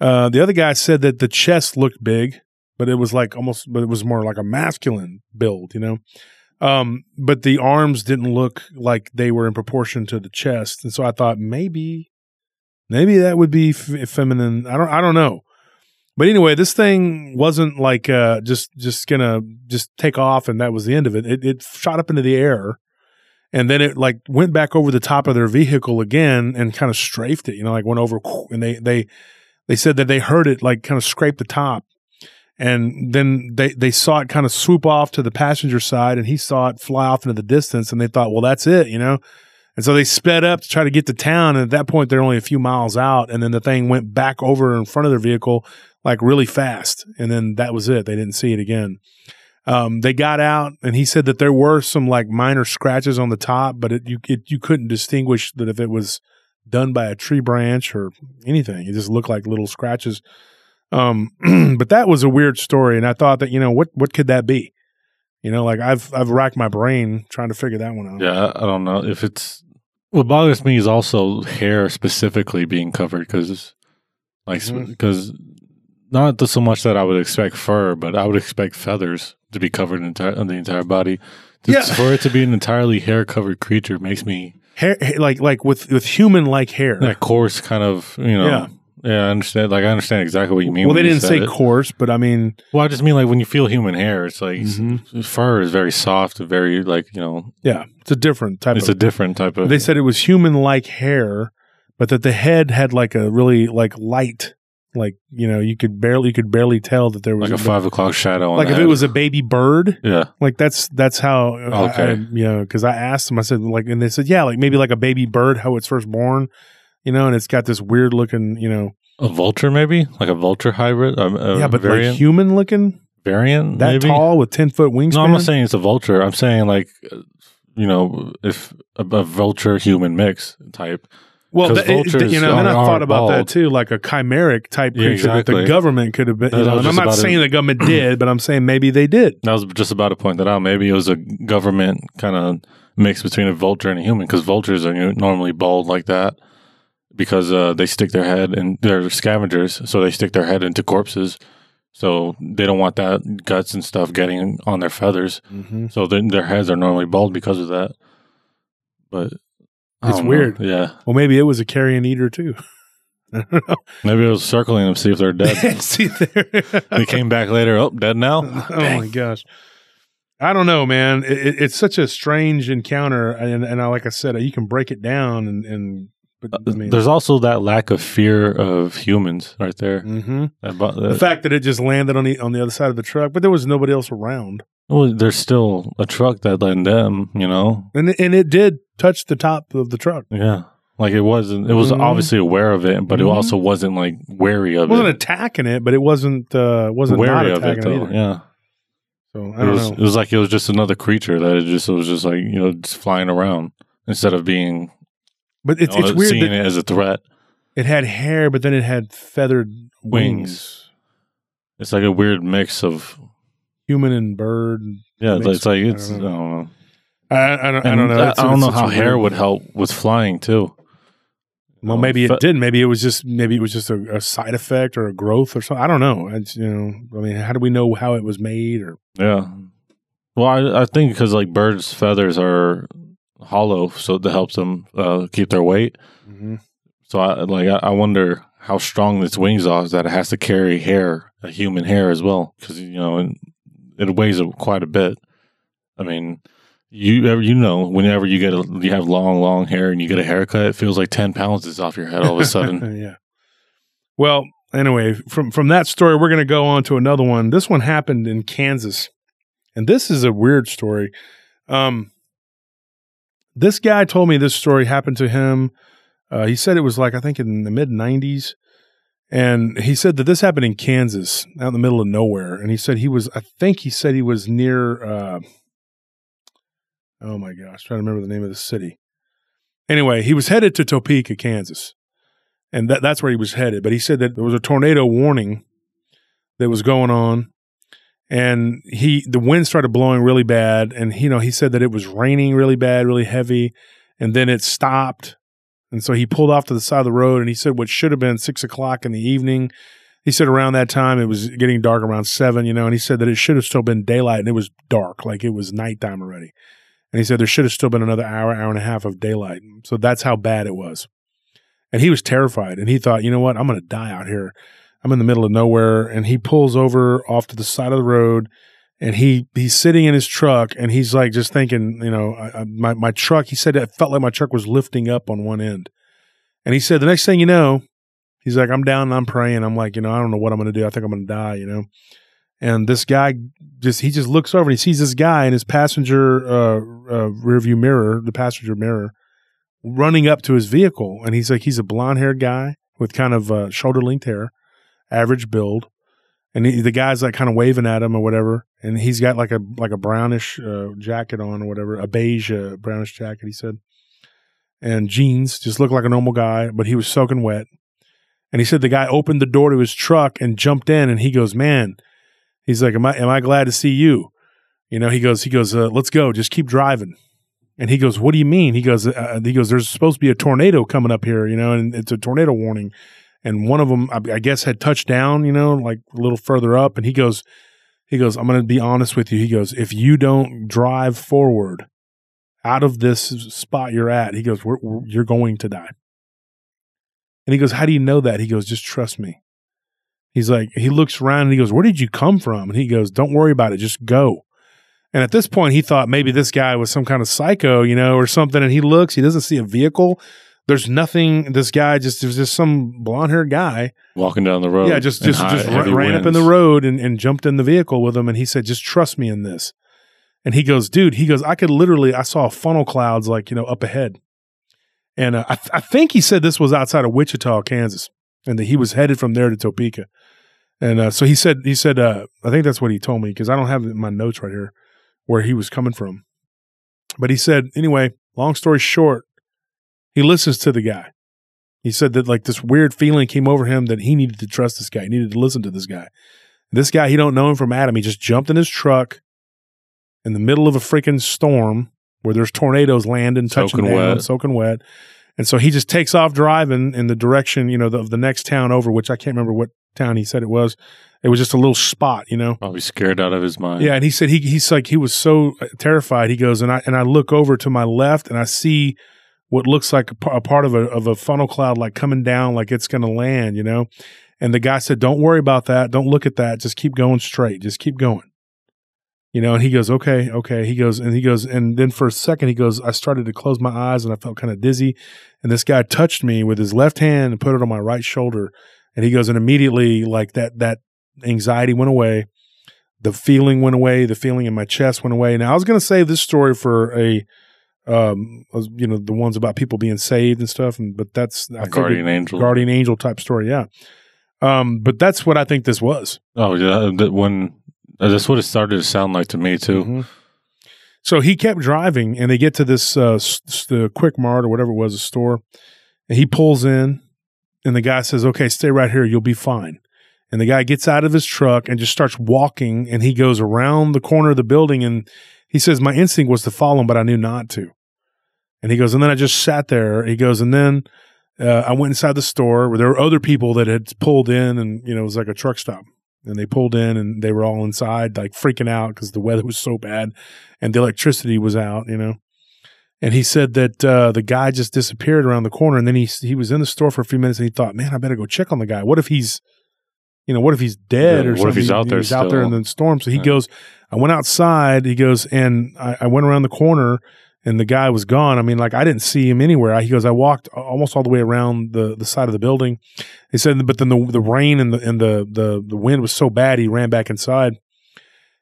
Uh, the other guy said that the chest looked big, but it was like almost, but it was more like a masculine build, you know. Um, but the arms didn't look like they were in proportion to the chest, and so I thought maybe, maybe that would be f- feminine. I don't, I don't know. But anyway, this thing wasn't like uh, just just gonna just take off and that was the end of it. It it shot up into the air, and then it like went back over the top of their vehicle again and kind of strafed it. You know, like went over and they they they said that they heard it like kind of scrape the top, and then they they saw it kind of swoop off to the passenger side, and he saw it fly off into the distance, and they thought, well, that's it, you know. And so they sped up to try to get to town, and at that point they're only a few miles out, and then the thing went back over in front of their vehicle like really fast, and then that was it. They didn't see it again. Um, they got out, and he said that there were some like minor scratches on the top, but it, you it, you couldn't distinguish that if it was done by a tree branch or anything. It just looked like little scratches. Um, *clears throat* but that was a weird story, and I thought that you know what what could that be? You know, like I've I've racked my brain trying to figure that one out. Yeah, I I don't know if it's. What bothers me is also hair specifically being covered because, like, because not so much that I would expect fur, but I would expect feathers to be covered entire, on the entire body. Just Yeah. For it to be an entirely hair covered creature makes me Hair, hair- like like with with human like hair. that coarse kind of you know. Yeah. Yeah. I understand. Like I understand exactly what you mean. well, they didn't say it. coarse, but I mean, Well, I just mean like when you feel human hair, it's like Mhm. fur is very soft, very like you know, yeah, it's a different type it's of a different type of. They said it was human like hair, but that the head had like a really like light, like you know you could barely you could barely tell that there was like a five o'clock shadow. On like if head. it was a baby bird. yeah, Like that's that's how I- Okay. I, you know because I asked them I said like and they said yeah like maybe like a baby bird how it's first born, you know, and it's got this weird looking you know a vulture maybe like a vulture hybrid. Um, a yeah but variant, like human looking variant that maybe? tall with ten foot wingspan. No, I'm not saying it's a vulture. I'm saying like you know if a, a vulture human mix type. Well, that, it- you know, then I thought about that too, like a chimeric type Yeah, creature that the government could have been. You know, and I'm not saying it. the *clears throat* government did, but I'm saying maybe they did. I was just about to point that out. Maybe it was a government kind of mix between a vulture and a human because vultures are normally bald like that because uh, they stick their head and they're scavengers, so they stick their head into corpses. So they don't want that guts and stuff getting on their feathers. Mm-hmm. So then their heads are normally bald because of that. But I It's don't know. weird. Yeah, Well, maybe it was a carrion eater too. *laughs* I don't know. maybe it was circling them see if they're dead. *laughs* See there. *laughs* they came back later. Oh, dead now. oh my gosh. I don't know, man. It, it- it's such a strange encounter, and and I, like I said, you can break it down, and and but I mean, There's also that lack of fear of humans right there. Mhm. That bu- the fact that it just landed on the on the other side of the truck, but there was nobody else around, Well, there's still a truck that led them, you know? and it, and it did touch the top of the truck. Yeah. Like it wasn't, it was Mhm. obviously aware of it, but Mhm. it also wasn't like wary of It wasn't it. attacking it, but it wasn't uh, wasn't not wary of it, it, Yeah. So I It don't was, know. it was like it was just another creature that it just, it was just like, you know, just flying around instead of being, But it's know, it's weird seeing that it as a threat. it had hair, but then it had feathered wings, Wings. It's like a weird mix of, human and bird. yeah, it's like, I it's, I don't know. I, I don't. I don't know. I, It's- I don't know how hair would help with flying too. Well, maybe it didn't. Maybe it was just maybe it was just a, a side effect or a growth or something. I don't know. It's, you know, I mean, how do we know how it was made? Or Yeah. Well, I, I think because like birds' feathers are hollow, so that helps them uh, keep their weight. So I like I, I wonder how strong its wings are that it has to carry hair, a human hair as well, because you know it, it weighs quite a bit. I mean, you ever you know whenever you get a, you have long long hair and you get a haircut, it feels like ten pounds is off your head all of a sudden. *laughs* yeah. Well, anyway, from from that story, we're going to go on to another one. This one happened in Kansas, and this is a weird story. Um, this guy told me this story happened to him. Uh, he said it was like I think in the mid '90s, and he said that this happened in Kansas, out in the middle of nowhere. And he said he was, I think he said he was near. Uh, oh my gosh, trying to remember the name of the city. Anyway, he was headed to Topeka, Kansas and that, that's where he was headed. But he said that there was a tornado warning that was going on, and he the wind started blowing really bad, and you know he said that it was raining really bad, really heavy, and then it stopped, and so he pulled off to the side of the road, and he said what should have been six o'clock in the evening. He said around that time it was getting dark around seven, you know, and he said that it should have still been daylight and it was dark, like it was nighttime already. And he said there should have still been another hour, hour and a half of daylight. So that's how bad it was. And he was terrified and he thought, you know what? I'm going to die out here. I'm in the middle of nowhere. And he pulls over off to the side of the road and he he's sitting in his truck and he's like just thinking, you know, I, I, my, my truck, he said it felt like my truck was lifting up on one end. And he said, the next thing you know, he's like, I'm down and I'm praying. I'm like, you know, I don't know what I'm going to do. I think I'm going to die, you know. And this guy just, he just looks over and he sees this guy in his passenger uh, uh, rear view mirror, the passenger mirror, running up to his vehicle. And he's like, he's a blonde haired guy with kind of uh, shoulder length hair, average build. And he, the guy's like kind of waving at him or whatever. And he's got like a, like a brownish uh, jacket on or whatever, a beige uh, brownish jacket, he said. And jeans, just looked like a normal guy, but he was soaking wet. And he said the guy opened the door to his truck and jumped in and he goes, man, he's like, am I, am I glad to see you? You know, he goes, he goes, uh, let's go. Just keep driving. And he goes, "What do you mean?" He goes, uh, "He goes, there's supposed to be a tornado coming up here, you know, and it's a tornado warning." And one of them, I, I guess, had touched down, you know, like a little further up. And he goes, "He goes, I'm going to be honest with you." He goes, "If you don't drive forward out of this spot you're at," he goes, we're, we're, "You're going to die." And he goes, "How do you know that?" He goes, "Just trust me." He's like, he looks around and he goes, "Where did you come from?" And he goes, "Don't worry about it, just go." And at this point, he thought maybe this guy was some kind of psycho, you know, or something. And he looks, he doesn't see a vehicle. There's nothing. This guy just there's just some blonde haired guy. Walking down the road. yeah, just just high- just ran, ran up in the road and, and jumped in the vehicle with him. And he said, "Just trust me in this." And he goes, "Dude," he goes, "I could literally, I saw funnel clouds like you know up ahead." And uh, I, th- I think he said this was outside of Wichita, Kansas, and that he was headed from there to Topeka. And uh, so he said, he said, uh, I think that's what he told me because I don't have my notes right here where he was coming from. But he said, anyway, long story short, he listens to the guy. He said that like this weird feeling came over him that he needed to trust this guy. He needed to listen to this guy. This guy, he don't know him from Adam. He just jumped in his truck in the middle of a freaking storm where there's tornadoes landing, touching Soaking down, wet. soaking wet. And so he just takes off driving in the direction, you know, the, of the next town over, which I can't remember what town he said it was. It was just a little spot, you know. Probably scared out of his mind. Yeah, and he said he he's like he was so uh, terrified. He goes and I and I look over to my left and I see what looks like a, a part of a of a funnel cloud like coming down like it's going to land, you know. And the guy said, "Don't worry about that. Don't look at that. Just keep going straight. Just keep going." You know, and he goes, "Okay, okay." He goes and he goes and then for a second he goes, "I started to close my eyes and I felt kind of dizzy." And this guy touched me with his left hand and put it on my right shoulder. And he goes and immediately like that that anxiety went away the feeling went away the feeling in my chest went away now i was going to save this story for a um you know the ones about people being saved and stuff and but that's I A guardian figured- angel. guardian angel type story yeah um but that's what i think this was Oh yeah. That when uh, that's what it started to sound like to me too. Mhm. so he kept driving and they get to this uh s- the quick mart or whatever it was a store and he pulls in and the guy says okay stay right here you'll be fine and the guy gets out of his truck and just starts walking and he goes around the corner of the building and he says my instinct was to follow him but i knew not to and he goes and then i just sat there he goes and then uh, i went inside the store where there were other people that had pulled in and you know it was like a truck stop and they pulled in and they were all inside like freaking out because the weather was so bad and the electricity was out you know and he said that uh, the guy just disappeared around the corner and then he he was in the store for a few minutes and he thought man i better go check on the guy what if he's you know, what if he's dead Yeah, or what something? if he's out there He's out there in the storm. So he Yeah. goes, I went outside. He goes, and I, I went around the corner and the guy was gone. I mean, like I didn't see him anywhere. I, he goes, I walked almost all the way around the, the side of the building. He said, but then the, the rain and the, and the, the, the wind was so bad. He ran back inside.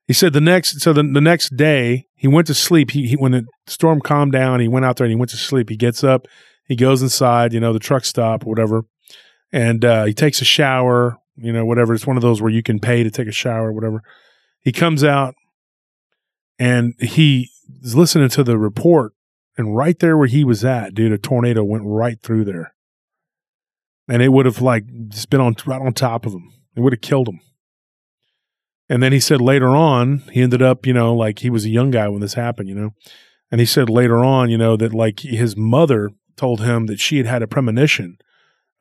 He said the next, so the, the next day he went to sleep. He, he, when the storm calmed down, he went out there and he went to sleep. He gets up, he goes inside, you know, the truck stop, whatever. And, uh, he takes a shower, you know, whatever. It's one of those where you can pay to take a shower, or whatever. He comes out and he is listening to the report. And right there where he was at, dude, a tornado went right through there. And it would have like just been on right on top of him. It would have killed him. And then he said later on, he ended up, you know, like he was a young guy when this happened, you know. And he said later on, you know, that like his mother told him that she had had a premonition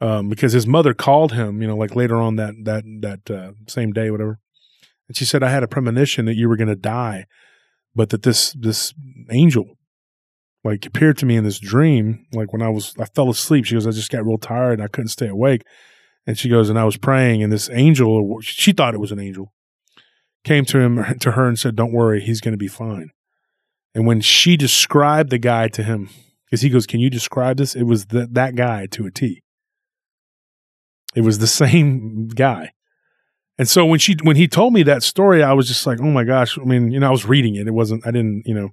um, because his mother called him, you know, like later on that that that uh, same day, whatever. And she said, "I had a premonition that you were going to die, but that this this angel, like, appeared to me in this dream. Like when I was, I fell asleep. She goes, I just got real tired and I couldn't stay awake. And she goes, and I was praying, and this angel, she thought it was an angel, came to him to her and said, "Don't worry, he's going to be fine." And when she described the guy to him, because he goes, "Can you describe this?" It was that that guy to a T. It was the same guy. And so when she when he told me that story, I was just like, "Oh my gosh!" I mean, you know, I was reading it. It wasn't. I didn't, you know,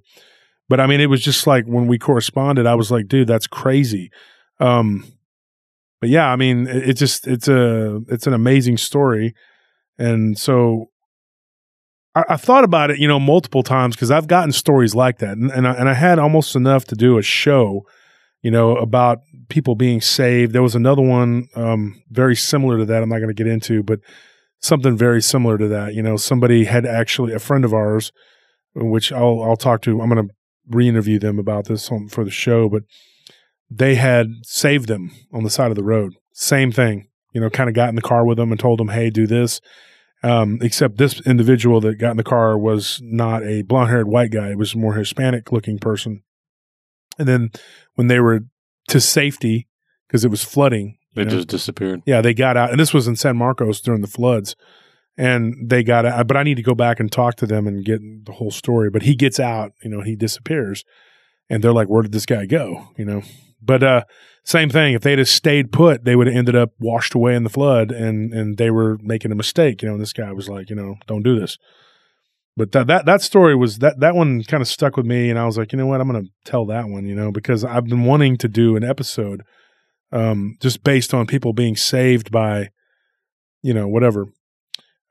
but I mean, it was just like when we corresponded, I was like, "Dude, that's crazy." Um, but yeah, I mean, it, it just it's a it's an amazing story, and so I, thought about it, you know, multiple times because I've gotten stories like that, and and I, and I had almost enough to do a show, you know, about people being saved. There was another one um, very similar to that. I'm not going to get into, but something very similar to that. You know, somebody had actually a friend of ours, which I'll I'll talk to. I'm going to re-interview them about this on, for the show, but they had saved them on the side of the road. Same thing, you know, kind of got in the car with them and told them, "Hey, do this." Um, except this individual that got in the car was not a blonde-haired white guy; it was a more Hispanic-looking person. And then when they were to safety because it was flooding, They know, just disappeared. yeah, they got out, and this was in San Marcos during the floods, and they got out. But I need to go back and talk to them and get the whole story. But he gets out, you know, he disappears, and they're like, "Where did this guy go?" You know. But uh, same thing. If they'd have stayed put, they would have ended up washed away in the flood, and and they were making a mistake. You know, and this guy was like, you know, don't do this. But that that that story was that that one kind of stuck with me, and I was like, you know what, I'm going to tell that one, you know, because I've been wanting to do an episode um, just based on people being saved by, you know, whatever.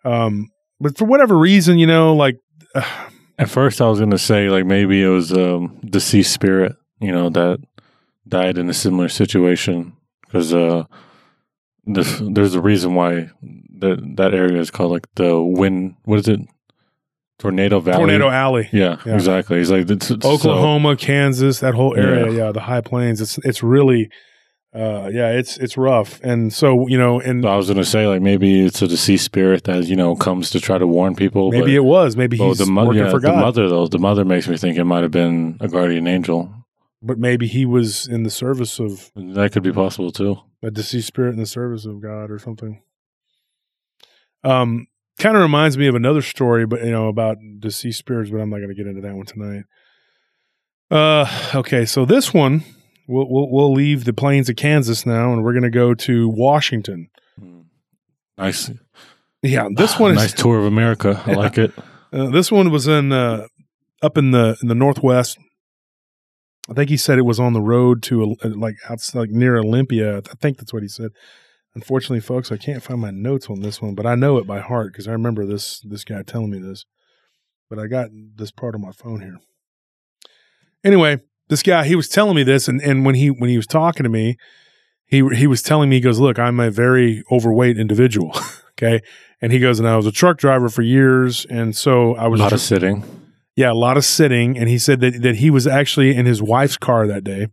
Um, but for whatever reason, you know, like, *sighs* At first, I was going to say like maybe it was um, deceased spirit, you know, that died in a similar situation because uh, this, there's a reason why that that area is called like the wind. What is it? Tornado Valley. Tornado Alley. Yeah, Yeah. exactly. It's like it's, it's so- Oklahoma, Kansas, that whole area, Yeah. yeah. the high plains. It's it's really uh yeah, it's it's rough. And so, you know, and I was gonna say like maybe it's a deceased spirit that you know comes to try to warn people. maybe it was. Maybe well, he's the, mo- working yeah, for the mother though. The mother makes me think it might have been a guardian angel. but maybe he was in the service of That could be possible too. a deceased spirit in the service of God or something. Um, kind of reminds me of another story, but you know about deceased spirits, but I'm not going to get into that one tonight. Uh, okay, so this one we'll we'll, we'll leave the plains of Kansas now, and we're going to go to Washington. Nice. Yeah, this one *sighs* is nice tour of America. I Yeah. like it. *laughs* Uh, this one was in uh, up in the in the northwest. I think he said it was on the road to uh, like outside, like near Olympia. I think that's what he said. Unfortunately, folks, I can't find my notes on this one, but I know it by heart because I remember this this guy telling me this. But I got this part on my phone here. Anyway, this guy he was telling me this, and, and when he when he was talking to me, he he was telling me he goes, "Look, I'm a very overweight individual." *laughs* okay, and he goes, "And I was a truck driver for years, and so i was a lot of sitting. yeah, a lot of sitting. And he said that, that he was actually in his wife's car that day.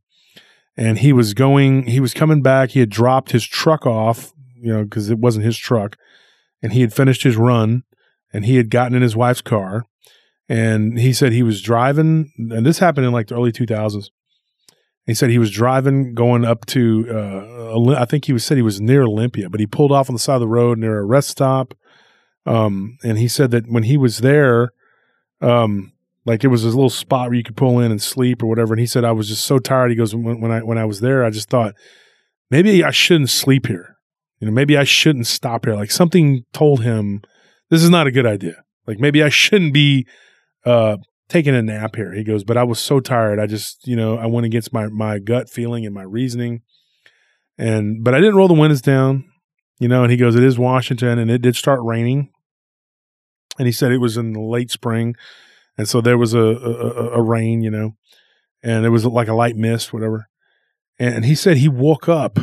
And he was going, he was coming back. He had dropped his truck off, you know, because it wasn't his truck. And he had finished his run and he had gotten in his wife's car. And he said he was driving, and this happened in like the early 2000s. He said he was driving going up to, uh, I think he was said he was near Olympia, but he pulled off on the side of the road near a rest stop. Um, and he said that when he was there, um, like it was this little spot where you could pull in and sleep or whatever. And he said I was just so tired. He goes when, when I when I was there, I just thought maybe I shouldn't sleep here. You know, maybe I shouldn't stop here. Like something told him this is not a good idea. Like maybe I shouldn't be uh taking a nap here. He goes, but I was so tired. I just you know I went against my my gut feeling and my reasoning, and but I didn't roll the windows down. You know, and he goes, it is Washington, and it did start raining. And he said it was in the late spring, and so there was a, a, a rain, you know, and it was like a light mist, whatever. And he said he woke up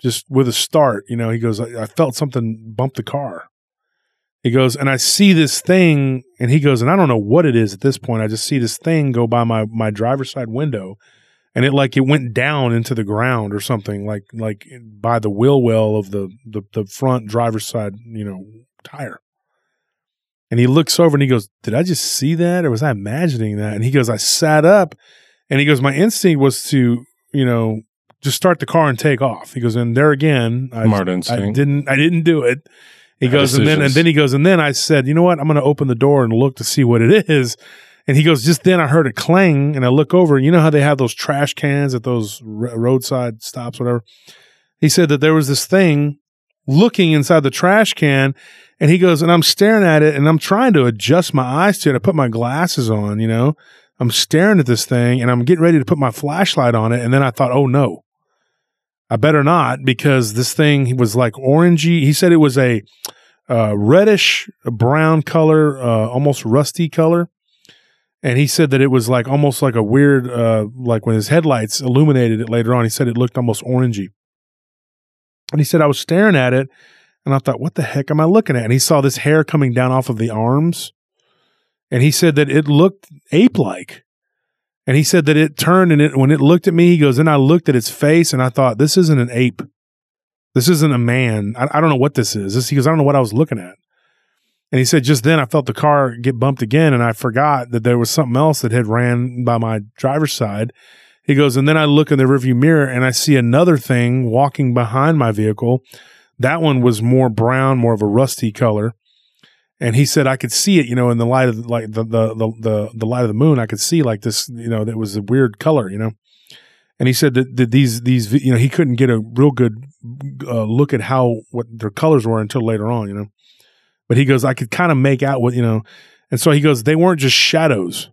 just with a start, you know. He goes, I, I felt something bump the car. He goes, and I see this thing, and he goes, and I don't know what it is at this point. I just see this thing go by my my driver's side window, and it like it went down into the ground or something, like like by the wheel well of the the, the front driver's side, you know, tire. And he looks over and he goes, Did I just see that? Or was I imagining that? And he goes, I sat up and he goes, My instinct was to, you know, just start the car and take off. He goes, and there again, I, Smart I didn't I didn't do it. He goes, and then and then he goes, and then I said, you know what? I'm gonna open the door and look to see what it *laughs* is. And he goes, just then I heard a clang and I look over. And You know how they have those trash cans at those r- roadside stops, whatever. He said that there was this thing looking inside the trash can and he goes, and I'm staring at it and I'm trying to adjust my eyes to it. I put my glasses on, you know, I'm staring at this thing and I'm getting ready to put my flashlight on it. And then I thought, oh no, I better not because this thing was like orangey. He said it was a uh, reddish brown color, uh, almost rusty color. And he said that it was like almost like a weird, uh, like when his headlights illuminated it later on, he said it looked almost orangey. And he said, I was staring at it and I thought, what the heck am I looking at? And he saw this hair coming down off of the arms. And he said that it looked ape like. And he said that it turned and it, when it looked at me, he goes, and I looked at its face and I thought, this isn't an ape. This isn't a man. I, I don't know what this is. This, he goes, I don't know what I was looking at. And he said, just then I felt the car get bumped again and I forgot that there was something else that had ran by my driver's side. He goes, and then I look in the rearview mirror and I see another thing walking behind my vehicle. That one was more brown, more of a rusty color. And he said I could see it, you know, in the light of the, like the, the the the the light of the moon. I could see like this, you know, that was a weird color, you know. And he said that, that these these you know he couldn't get a real good uh, look at how what their colors were until later on, you know. But he goes, I could kind of make out what you know, and so he goes, they weren't just shadows,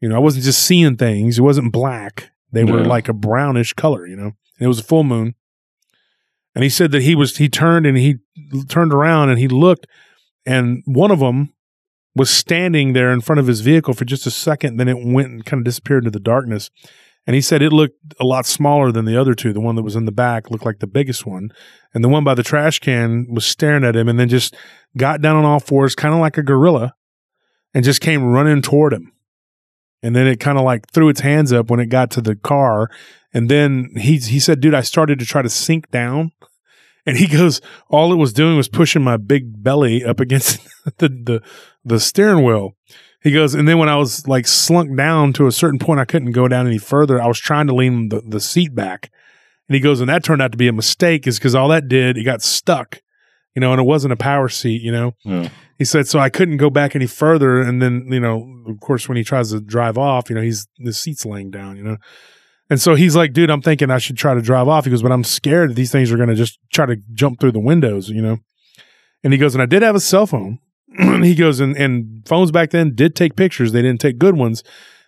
you know. I wasn't just seeing things. It wasn't black. They were like a brownish color, you know. And it was a full moon. And he said that he was he turned and he turned around and he looked, and one of them was standing there in front of his vehicle for just a second. Then it went and kind of disappeared into the darkness. And he said it looked a lot smaller than the other two. The one that was in the back looked like the biggest one. And the one by the trash can was staring at him and then just got down on all fours, kind of like a gorilla, and just came running toward him. And then it kind of like threw its hands up when it got to the car. And then he, he said, dude, I started to try to sink down. And he goes, all it was doing was pushing my big belly up against *laughs* the, the, the steering wheel. He goes, and then when I was like slunk down to a certain point, I couldn't go down any further. I was trying to lean the, the seat back. And he goes, and that turned out to be a mistake, is because all that did, it got stuck, you know, and it wasn't a power seat, you know. Yeah. He said, so I couldn't go back any further. And then, you know, of course, when he tries to drive off, you know, he's the seat's laying down, you know. And so he's like, dude, I'm thinking I should try to drive off. He goes, but I'm scared that these things are going to just try to jump through the windows, you know. And he goes, and I did have a cell phone. *clears throat* he goes, and, and phones back then did take pictures. They didn't take good ones.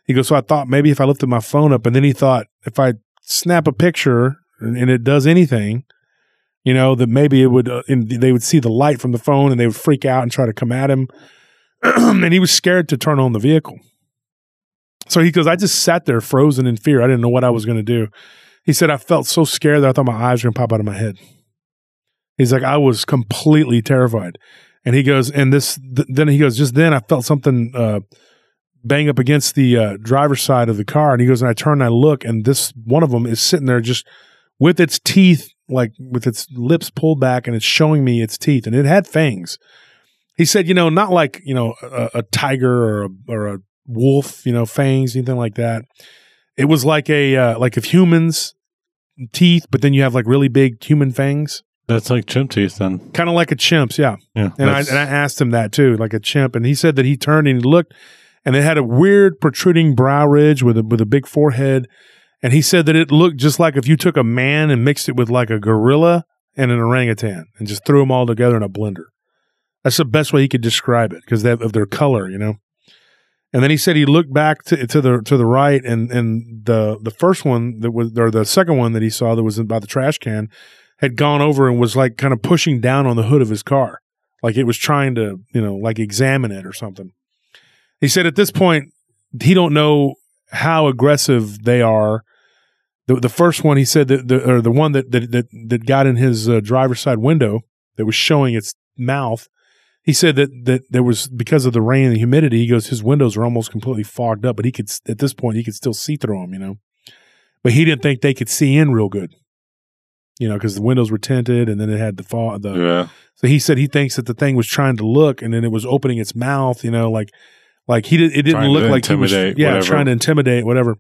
He goes, so I thought maybe if I lifted my phone up, and then he thought if I snap a picture and, and it does anything, you know, that maybe it would, uh, and they would see the light from the phone and they would freak out and try to come at him. *clears throat* and he was scared to turn on the vehicle. So he goes, I just sat there frozen in fear. I didn't know what I was going to do. He said, I felt so scared that I thought my eyes were going to pop out of my head. He's like, I was completely terrified. And he goes, and this, th- then he goes, just then I felt something uh, bang up against the uh, driver's side of the car. And he goes, and I turn and I look, and this one of them is sitting there just with its teeth, like with its lips pulled back, and it's showing me its teeth, and it had fangs. He said, you know, not like you know a, a tiger or a, or a wolf, you know, fangs, anything like that. It was like a uh, like if humans teeth, but then you have like really big human fangs, That's like chimp teeth then. kind of like a chimp's. Yeah, Yeah. and I and I asked him that too, like a chimp, and he said that he turned and he looked, and it had a weird protruding brow ridge with a with a big forehead, and he said that it looked just like if you took a man and mixed it with like a gorilla and an orangutan and just threw them all together in a blender. That's the best way he could describe it because of their color, you know. And then he said he looked back to, to the to the right, and and the the first one that was or the second one that he saw that was by the trash can had gone over and was like kind of pushing down on the hood of his car, like it was trying to you know like examine it or something. He said at this point he don't know how aggressive they are. The the first one he said that the or the one that that that, that got in his uh, driver's side window that was showing its mouth he said that that there was because of the rain and the humidity. He goes, his windows are almost completely fogged up, but he could at this point he could still see through them, you know. But he didn't think they could see in real good, you know, because the windows were tinted and then it had the fog. The yeah. so he said he thinks that the thing was trying to look and then it was opening its mouth, you know, like like he did. It didn't Trying look like he was, yeah, whatever. trying to intimidate, whatever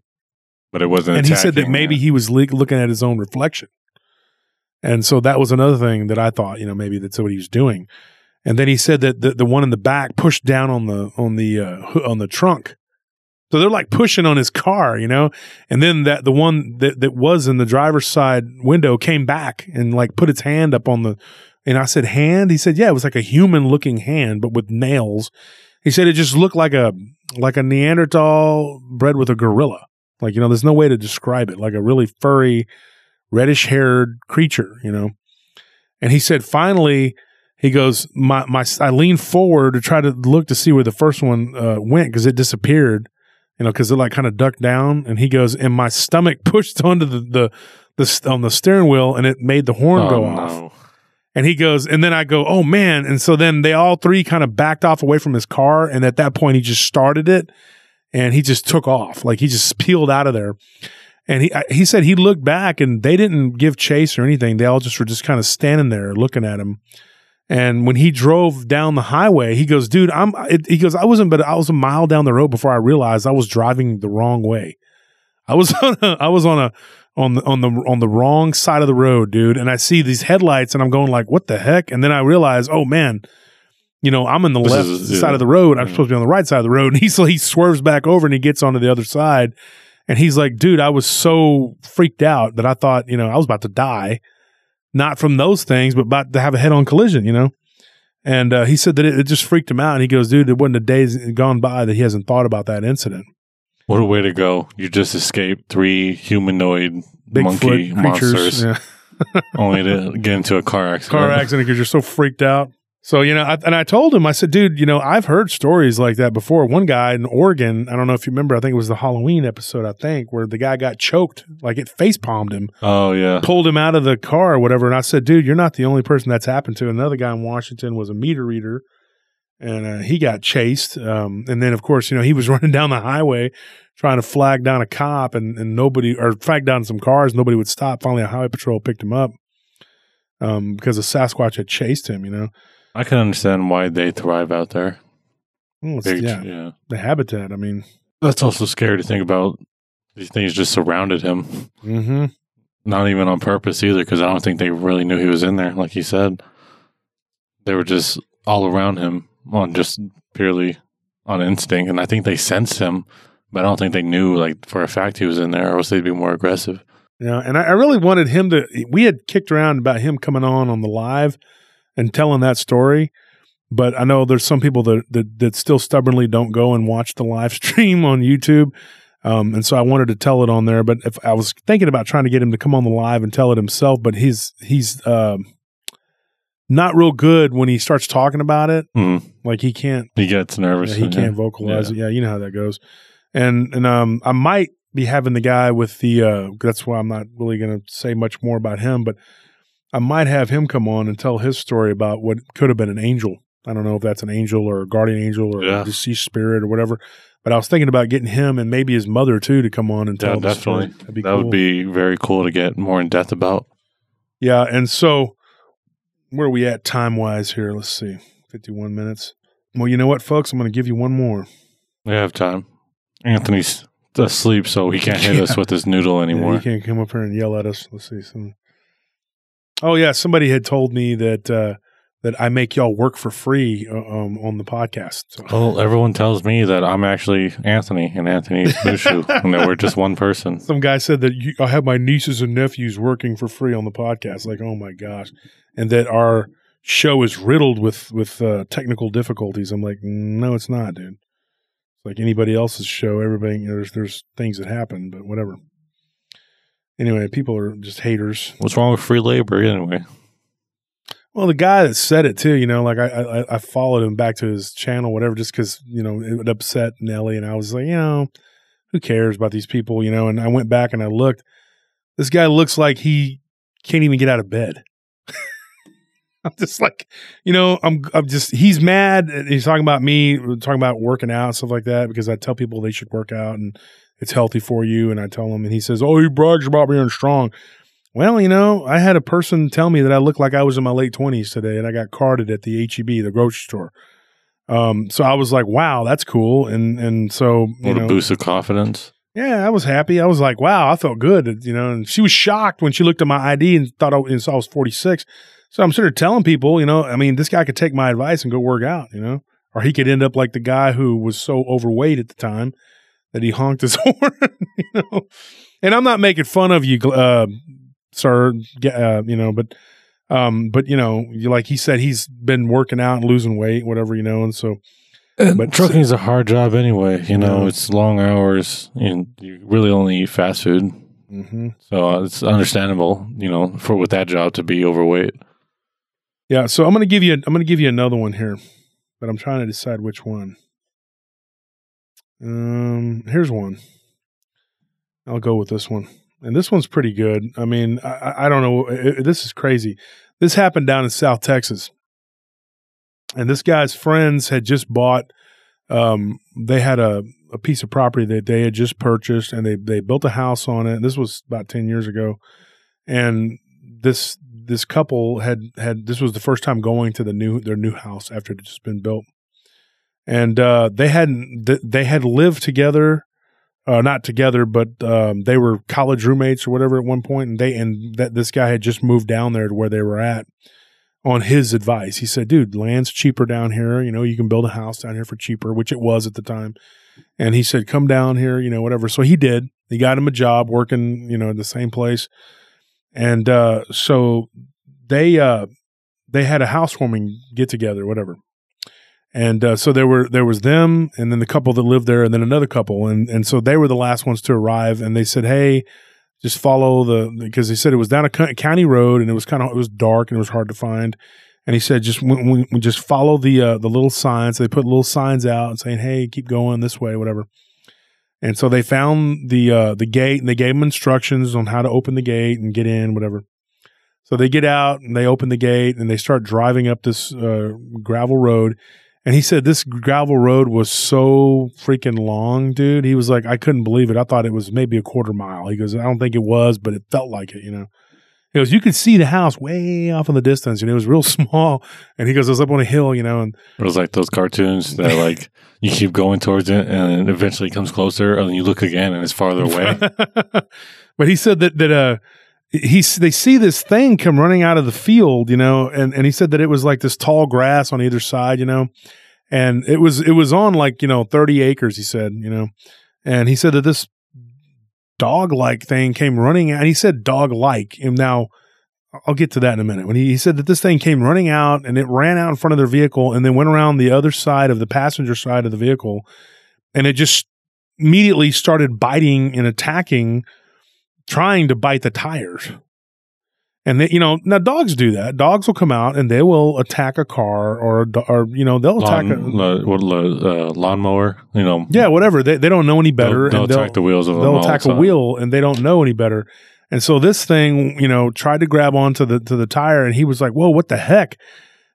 But it wasn't. and he said that maybe yeah. he was le- looking at his own reflection and so that was another thing that i thought you know maybe that's what he was doing and then he said that the, the one in the back pushed down on the on the uh, on the trunk. So they're like pushing on his car you know? And then that the one that, that was in the driver's side window came back and like put its hand up on the and i said hand? He said yeah it was like a human looking hand but with nails. He said it just looked like a like a neanderthal bred with a gorilla. Like, you know, there's no way to describe it. Like a really furry, reddish haired creature, you know. And he said, finally, he goes, my, my, I leaned forward to try to look to see where the first one uh, went because it disappeared, you know, because it like kind of ducked down. And he goes, and my stomach *laughs* pushed onto the, the, the, on the steering wheel and it made the horn Oh, go off. no. And he goes, and then I go, oh man. And so then they all three kind of backed off away from his car. And at that point, he just started it and he just took off. Like he just peeled out of there. And he, I- he said he looked back and they didn't give chase or anything. They all just were just kind of standing there looking at him. And when he drove down the highway, he goes, dude, I'm, it, he goes, I wasn't, but I was a mile down the road before I realized I was driving the wrong way. I was *laughs* on a, I was on a, on the, on the, on the wrong side of the road, dude. And I see these headlights and I'm going like, what the heck? And then I realize, oh man, you know, I'm in the left is- yeah. side of the road. I'm Yeah. supposed to be on the right side of the road. *laughs* And he's he swerves back over and he gets onto the other side. And he's like, dude, I was so freaked out that I thought, you know, I was about to die. Not from those things, but about to have a head on collision, you know? And uh, he said that it, it just freaked him out. And he goes, dude, it wasn't a day gone by that he hasn't thought about that incident. What a way to go! You just escaped three humanoid Bigfoot monkey monsters, Yeah. *laughs* only to get into a car accident. Car accident because you're so freaked out. So, you know, I, and I told him, I said, dude, you know, I've heard stories like that before. One guy in Oregon, I don't know if you remember, I think it was the Halloween episode, I think, where the guy got choked, like it face palmed him, Oh yeah. pulled him out of the car or whatever. And I said, dude, you're not the only person that's happened to. Another guy in Washington was a meter reader and uh, he got chased. Um, and then, of course, you know, he was *laughs* running down the highway trying to flag down a cop and, and nobody, or flag down some cars, nobody would stop. Finally, a highway patrol picked him up um, because a Sasquatch had chased him, you know. I can understand why they thrive out there. Well, Big- yeah, yeah. the habitat. I mean, That's also scary to think about. These things just surrounded him, hmm not even on purpose either, because I don't think they really knew he was in there. Like he said, they were just all around him on just purely on instinct, and I think they sensed him, but I don't think they knew like for a fact he was in there, or else they'd be more aggressive. yeah. And I, I really wanted him to. We had kicked around about him coming on on the live and telling that story, but I know there's some people that that, that still stubbornly don't go and watch the live *laughs* stream on YouTube. Um, and so I wanted to tell it on there, but if I was thinking about trying to get him to come on the live and tell it himself, but he's he's um, not real good when he starts talking about it. Mm. Like he can't He gets nervous. Yeah, he can't vocalize it. Yeah, you know how that goes. And and um, I might be having the guy with the. Uh, that's why I'm not really going to say much more about him, but I might have him come on and tell his story about what could have been an angel. I don't know if that's an angel or a guardian angel or Yeah. a deceased spirit or whatever. But I was thinking about getting him and maybe his mother too to come on and Yeah, tell story. definitely. That'd be that cool. would be very cool to get more in depth about. Yeah, and so where are we at time wise here? Let's see, fifty-one minutes. Well, you know what, folks, I'm going to give you one more. We have time. Anthony's asleep, so he can't hit us *laughs* with his noodle Yeah, anymore. you can't come up here and yell at us. Let's see some. Oh yeah, somebody had told me that uh, that I make y'all work for free uh, um, on the podcast. So. Well, everyone tells me that I'm actually Anthony and Anthony Mushu, *laughs* and that we're just one person. Some guy said that you, I have my nieces and nephews working for free on the podcast. Like, oh my gosh, and that our show is riddled with with uh, technical difficulties. I'm like, no, it's not, dude. It's like anybody else's show. Everybody, there's there's things that happen, but whatever. Anyway, people are just haters. What's wrong with free labor anyway? Well, the guy that said it too, you know, like I I, I followed him back to his channel, whatever, just because you know it would upset Nelly, and I was like, you know, who cares about these people, you know? And I went back and I looked. This guy looks like he can't even get out of bed. *laughs* I'm just like, you know, I'm I'm just he's mad. He's talking about me, talking about working out and stuff like that because I tell people they should work out and it's healthy for you, and I tell him, and he says, oh, he brags about being strong. Well, you know, I had a person tell me that I looked like I was in my late twenties today, and I got carded at the HEB, the grocery store. Um, so I was like, "Wow, that's cool," and and so you What a boost of confidence. yeah, I was happy. I was like, "Wow, I felt good," you know. And she was shocked when she looked at my ID and thought I, and saw I was forty six. So I'm sort of telling people, you know, I mean, this guy could take my advice and go work out, you know, or he could end up like the guy who was so overweight at the time that he honked his *laughs* horn, you know. And I'm not making fun of you, uh, sir, uh, you know, but, um, but you know, you like he said, he's been working out and losing weight, whatever, you know, and so And But- trucking is a hard job anyway. You know, Yeah. it's long hours, and you really only eat fast food. hmm So uh, it's understandable, you know, for with that job to be overweight. yeah. So I'm gonna give you, I'm gonna give you another one here, but I'm trying to decide which one. Um, here's one. I'll go with this one, and this one's pretty good. I mean, I, I- don't know. It- this is crazy. This happened down in South Texas, and this guy's friends had just bought. Um, they had a, a piece of property that they had just purchased, and they they built a house on it. This was about ten years ago, and this this couple had had this was the first time going to the new their new house after it had just been built, and uh, they hadn't th- they had lived together, uh, not together, but um, they were college roommates or whatever at one point, and they and that this guy had just moved down there to where they were at. On his advice, he said, "Dude, land's cheaper down here. You know, you can build a house down here for cheaper, which it was at the time." And he said, "Come down here, you know, whatever." So he did. He got him a job working, you know, at the same place and uh, so they uh, they had a housewarming get together, whatever. And uh, so there were there was them, and then the couple that lived there, and then another couple, and and so they were the last ones to arrive. And they said, "Hey, just follow the because they said it was down a county road, and it was kind of it was dark and it was hard to find." And he said, just when- just follow the uh, the little signs. They put little signs out and saying, "Hey, keep going this way, whatever." And so they found the uh, the gate, and they gave them instructions on how to open the gate and get in, whatever. So they get out and they open the gate and they start driving up this uh, gravel road. And he said this gravel road was so freaking long, dude. He was like, I couldn't believe it. I thought it was maybe a quarter mile. He goes, I don't think it was, but it felt like it, you know. He goes, you could see the house way off in the distance, and it was real *laughs* small. And he goes, I was up on a hill, you know, and It was like those cartoons that *laughs* like you keep going towards it and it eventually comes closer and then you look again and it's farther away. *laughs* but he said that that uh he they see this thing come running out of the field, you know, and and he said that it was like this tall grass on either side, you know, and it was it was on like you know thirty acres. He said, you know, and he said that this dog like thing came running out. And he said dog like, and now. I'll get to that in a minute. When he, he said that this thing came running out and it ran out in front of their vehicle and then went around the other side of the passenger side of the vehicle and it just immediately started biting and attacking trying to bite the tires. And they, you know, now dogs do that. Dogs will come out and they will attack a car or, or you know, they'll attack a, Lawn, la, what, la, uh, lawnmower, you know. yeah, whatever. They, they don't know any better. They'll, and they'll attack the wheels of they'll attack a wheel and they don't know any better. And so this thing, you know, tried to grab onto the to the tire and he was like, "Whoa, what the heck?"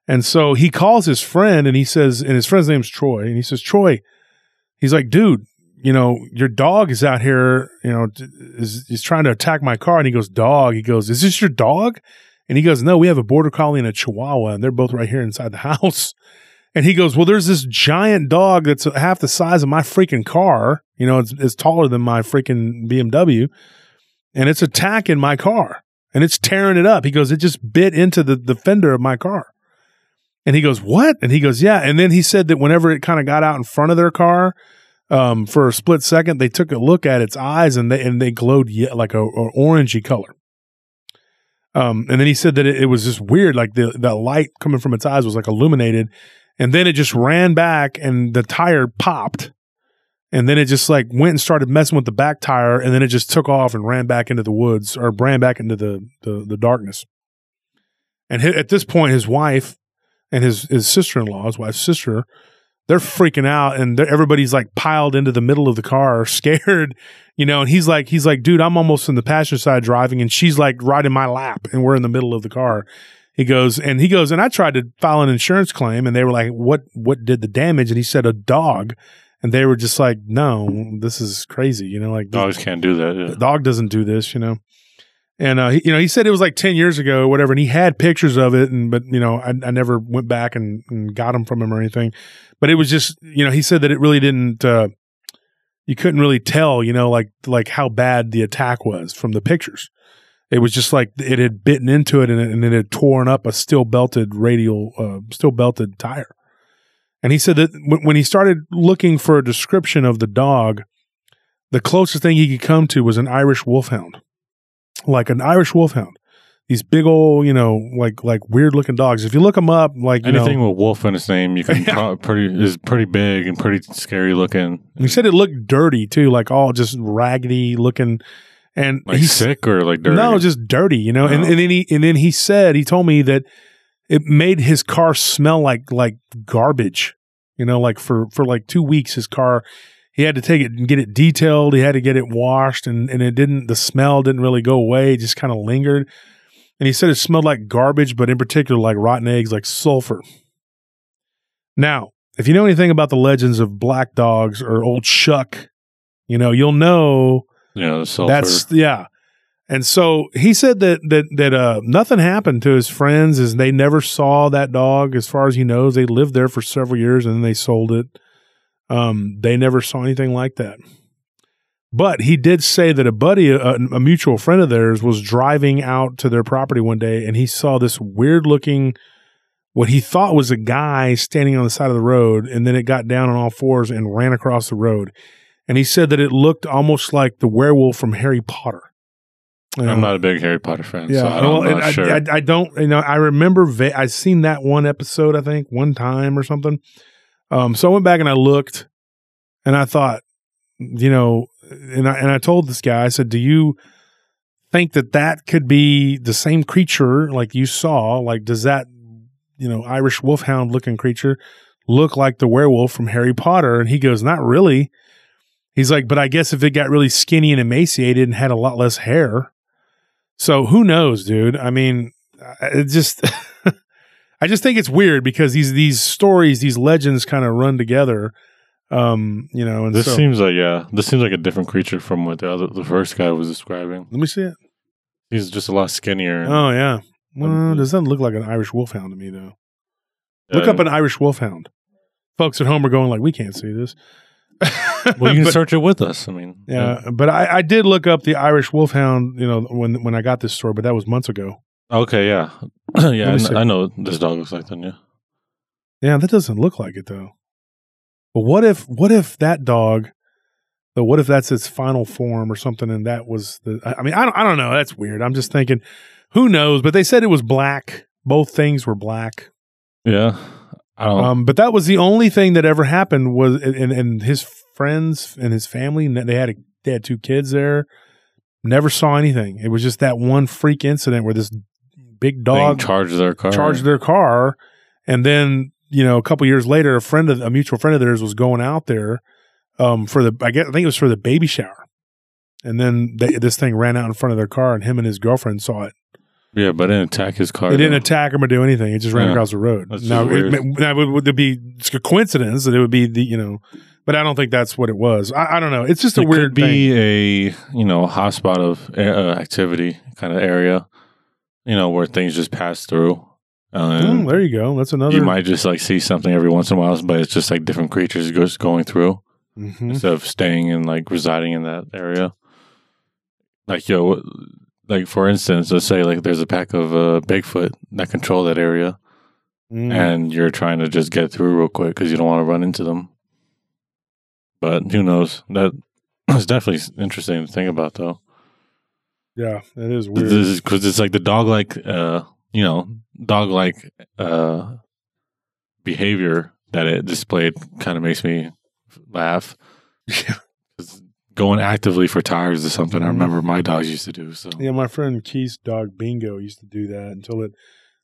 And so he calls his friend and he says, and his friend's name's Troy, and he says, "Troy," he's like, "Dude, you know, your dog is out here, you know, is is trying to attack my car." And he goes, "Dog," he goes, "Is this your dog?" And he goes, "No, we have a border collie and a chihuahua, and they're both right here inside the *laughs* house." And he goes, "Well, there's this giant dog that's half the size of my freaking car. You know, it's, it's taller than my freaking BMW, and it's attacking my car and it's tearing it up." He goes, "It just bit into the the fender of my car." And he goes, "What?" And he goes, "Yeah." And then he said that whenever it kind of got out in front of their car, um, for a split second, they took a look at its eyes and they and they glowed ye- like a, a orangey color. Um, and then he said that it, it was just weird, like the the light coming from its eyes was like illuminated, and then it just ran back and the tire popped, and then it just like went and started messing with the back tire, and then it just took off and ran back into the woods or ran back into the the, the darkness. And at this point, his wife and his his sister in law, his wife's sister, they're freaking out, and everybody's like piled into the middle of the car, *laughs* scared, you know. And he's like, he's like, dude, I'm almost in the passenger side driving, and she's like right in my lap, and we're in the middle of the car. He goes, and he goes, and I tried to file an insurance claim, and they were like, what what did the damage? And he said a dog, and they were just like, no, this is crazy, you know, like Dogs can't do that. Yeah. dog doesn't do this, you know. And uh, he, you know, he said it was like ten years ago or whatever, and he had pictures of it, and but you know, I, I never went back and, and got them from him or anything. But it was just, you know, he said that it really didn't. Uh, you couldn't really tell, you know, like like how bad the attack was from the pictures. It was just like it had bitten into it, and it, and it had torn up a steel belted radial, uh, steel belted tire. And he said that when, when he started looking for a description of the dog, the closest thing he could come to was an Irish wolfhound, like an Irish wolfhound. These big old, you know, like like weird looking dogs. If you look them up, like you Anything know, with wolf in its name, you can *laughs* pro- pretty is pretty big and pretty scary looking. he said it looked dirty too, like all just raggedy looking, and Like he's sick or like dirty. no, just dirty, you know. And, Oh. and then he and then he said he told me that it made his car smell like like garbage, you know, like for for like two weeks his car. He had to take it and get it detailed. He had to get it washed, and and it didn't. The smell didn't really go away. It just kind of lingered. And he said it smelled like garbage, but in particular like rotten eggs, like sulfur. Now, if you know anything about the legends of black dogs or old Shuck, you know you'll know you know, the sulfur. that's yeah. And so he said that that that uh nothing happened to his friends as they never saw that dog as far as he knows. They lived there for several years and then they sold it. Um they never saw anything like that. But he did say that a buddy, a, a mutual friend of theirs, was driving out to their property one day and he saw this weird looking, what he thought was a guy standing on the side of the road. And then it got down on all fours and ran across the road. And he said that it looked almost like the werewolf from Harry Potter. I'm not a big Harry Potter fan, Yeah, so I don't, not I, sure. I, I don't, you know, I remember va- I seen that one episode, I think, one time or something. Um, so I went back and I looked, and I thought, you know, and I and I told this guy, I said, "Do you think that that could be the same creature like you saw? Like, does that you know, Irish wolfhound looking creature look like the werewolf from Harry Potter? And he goes, Not really. He's like, But I guess if it got really skinny and emaciated and had a lot less hair. So who knows, dude? I mean, it just. *laughs* I just think it's weird because these these stories, these legends, kind of run together. Um, you know, and This so, seems like yeah, this seems like a different creature from what the other the first guy was describing. let me see it. He's just a lot skinnier. Oh yeah. Well, Um, doesn't look like an Irish wolfhound to me though. Look Yeah. up an Irish wolfhound. Folks at home are going like, we can't see this. *laughs* Well, you can But- search it with us. I mean, Yeah, but I, I did look up the Irish wolfhound. You know, when when I got this story, but that was months ago. Okay, yeah, *clears throat* yeah. I, kn- I know this dog looks like that. Yeah. Yeah, that doesn't look like it though. But what if what if that dog? But what if that's its final form or something? And that was the. I I mean, I don't. I don't know. That's weird. I'm just thinking. Who knows? But they said it was black. Both things were black. Yeah. I don't. Um, but that was the only thing that ever happened was, and, and his friends and his family, they had a, they had two kids there. Never saw anything. It was just that one freak incident where this big thing dog charged their car. charged their car, and then you know a couple years later, a friend of a mutual friend of theirs was going out there, um, for the I guess I think it was for the baby shower, and then they, this thing ran out in front of their car, and him and his girlfriend saw it. Yeah, but it didn't attack his car. They didn't though. attack him or do anything. It just ran Yeah. across the road. That's now, it, now would, would be it's a coincidence that it would be the you know, but I don't think that's what it was. I, I don't know. It's just a it weird could thing. be a you know hotspot of uh, activity kind of area, you know where things just pass through. Uh, Mm, there you go. That's another. you might just like see something every once in a while, but it's just like different creatures just going through Mhm. instead of staying and like residing in that area. Like yo, like for instance, let's say like there's a pack of uh, Bigfoot that control that area, Mm. and you're trying to just get through real quick because you don't want to run into them. But who knows? That *clears throat* is definitely interesting to think about, though. Yeah, it is weird. Because it's like the dog like, uh, you know, dog like uh, behavior that it displayed kind of makes me laugh. *laughs* Yeah. Going actively for tires is something I Mhm. remember my dogs used to do. So Yeah, my friend Keith's dog Bingo used to do that until it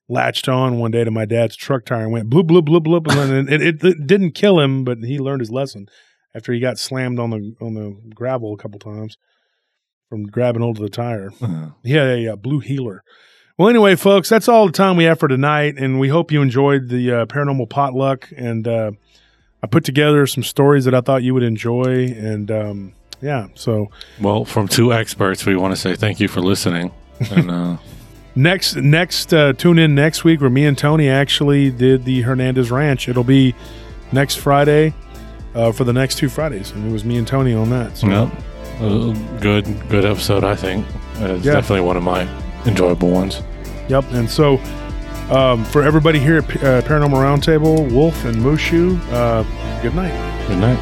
latched on one day to my dad's truck tire and went bloop bloop bloop bloop, and then it, it, it didn't kill him, but he learned his lesson after he got slammed on the on the gravel a couple times from grabbing hold of the tire. *laughs* uh, Yeah, yeah, yeah, blue heeler. Well, anyway, folks, that's all the time we have for tonight, and we hope you enjoyed the uh, paranormal potluck. And uh, I put together some stories that I thought you would enjoy, and um, yeah, so well, from two experts, we want to say thank you for listening. And uh, *laughs* next next uh, tune in next week where me and tony actually did the hernandez ranch it'll be next friday uh, for the next two fridays and it was me and tony on that so Yep. Good, good episode. I think it's Yeah. definitely one of my enjoyable ones. yep and so um, for everybody here at P- uh, paranormal roundtable wolf and mushu uh, good night Good night.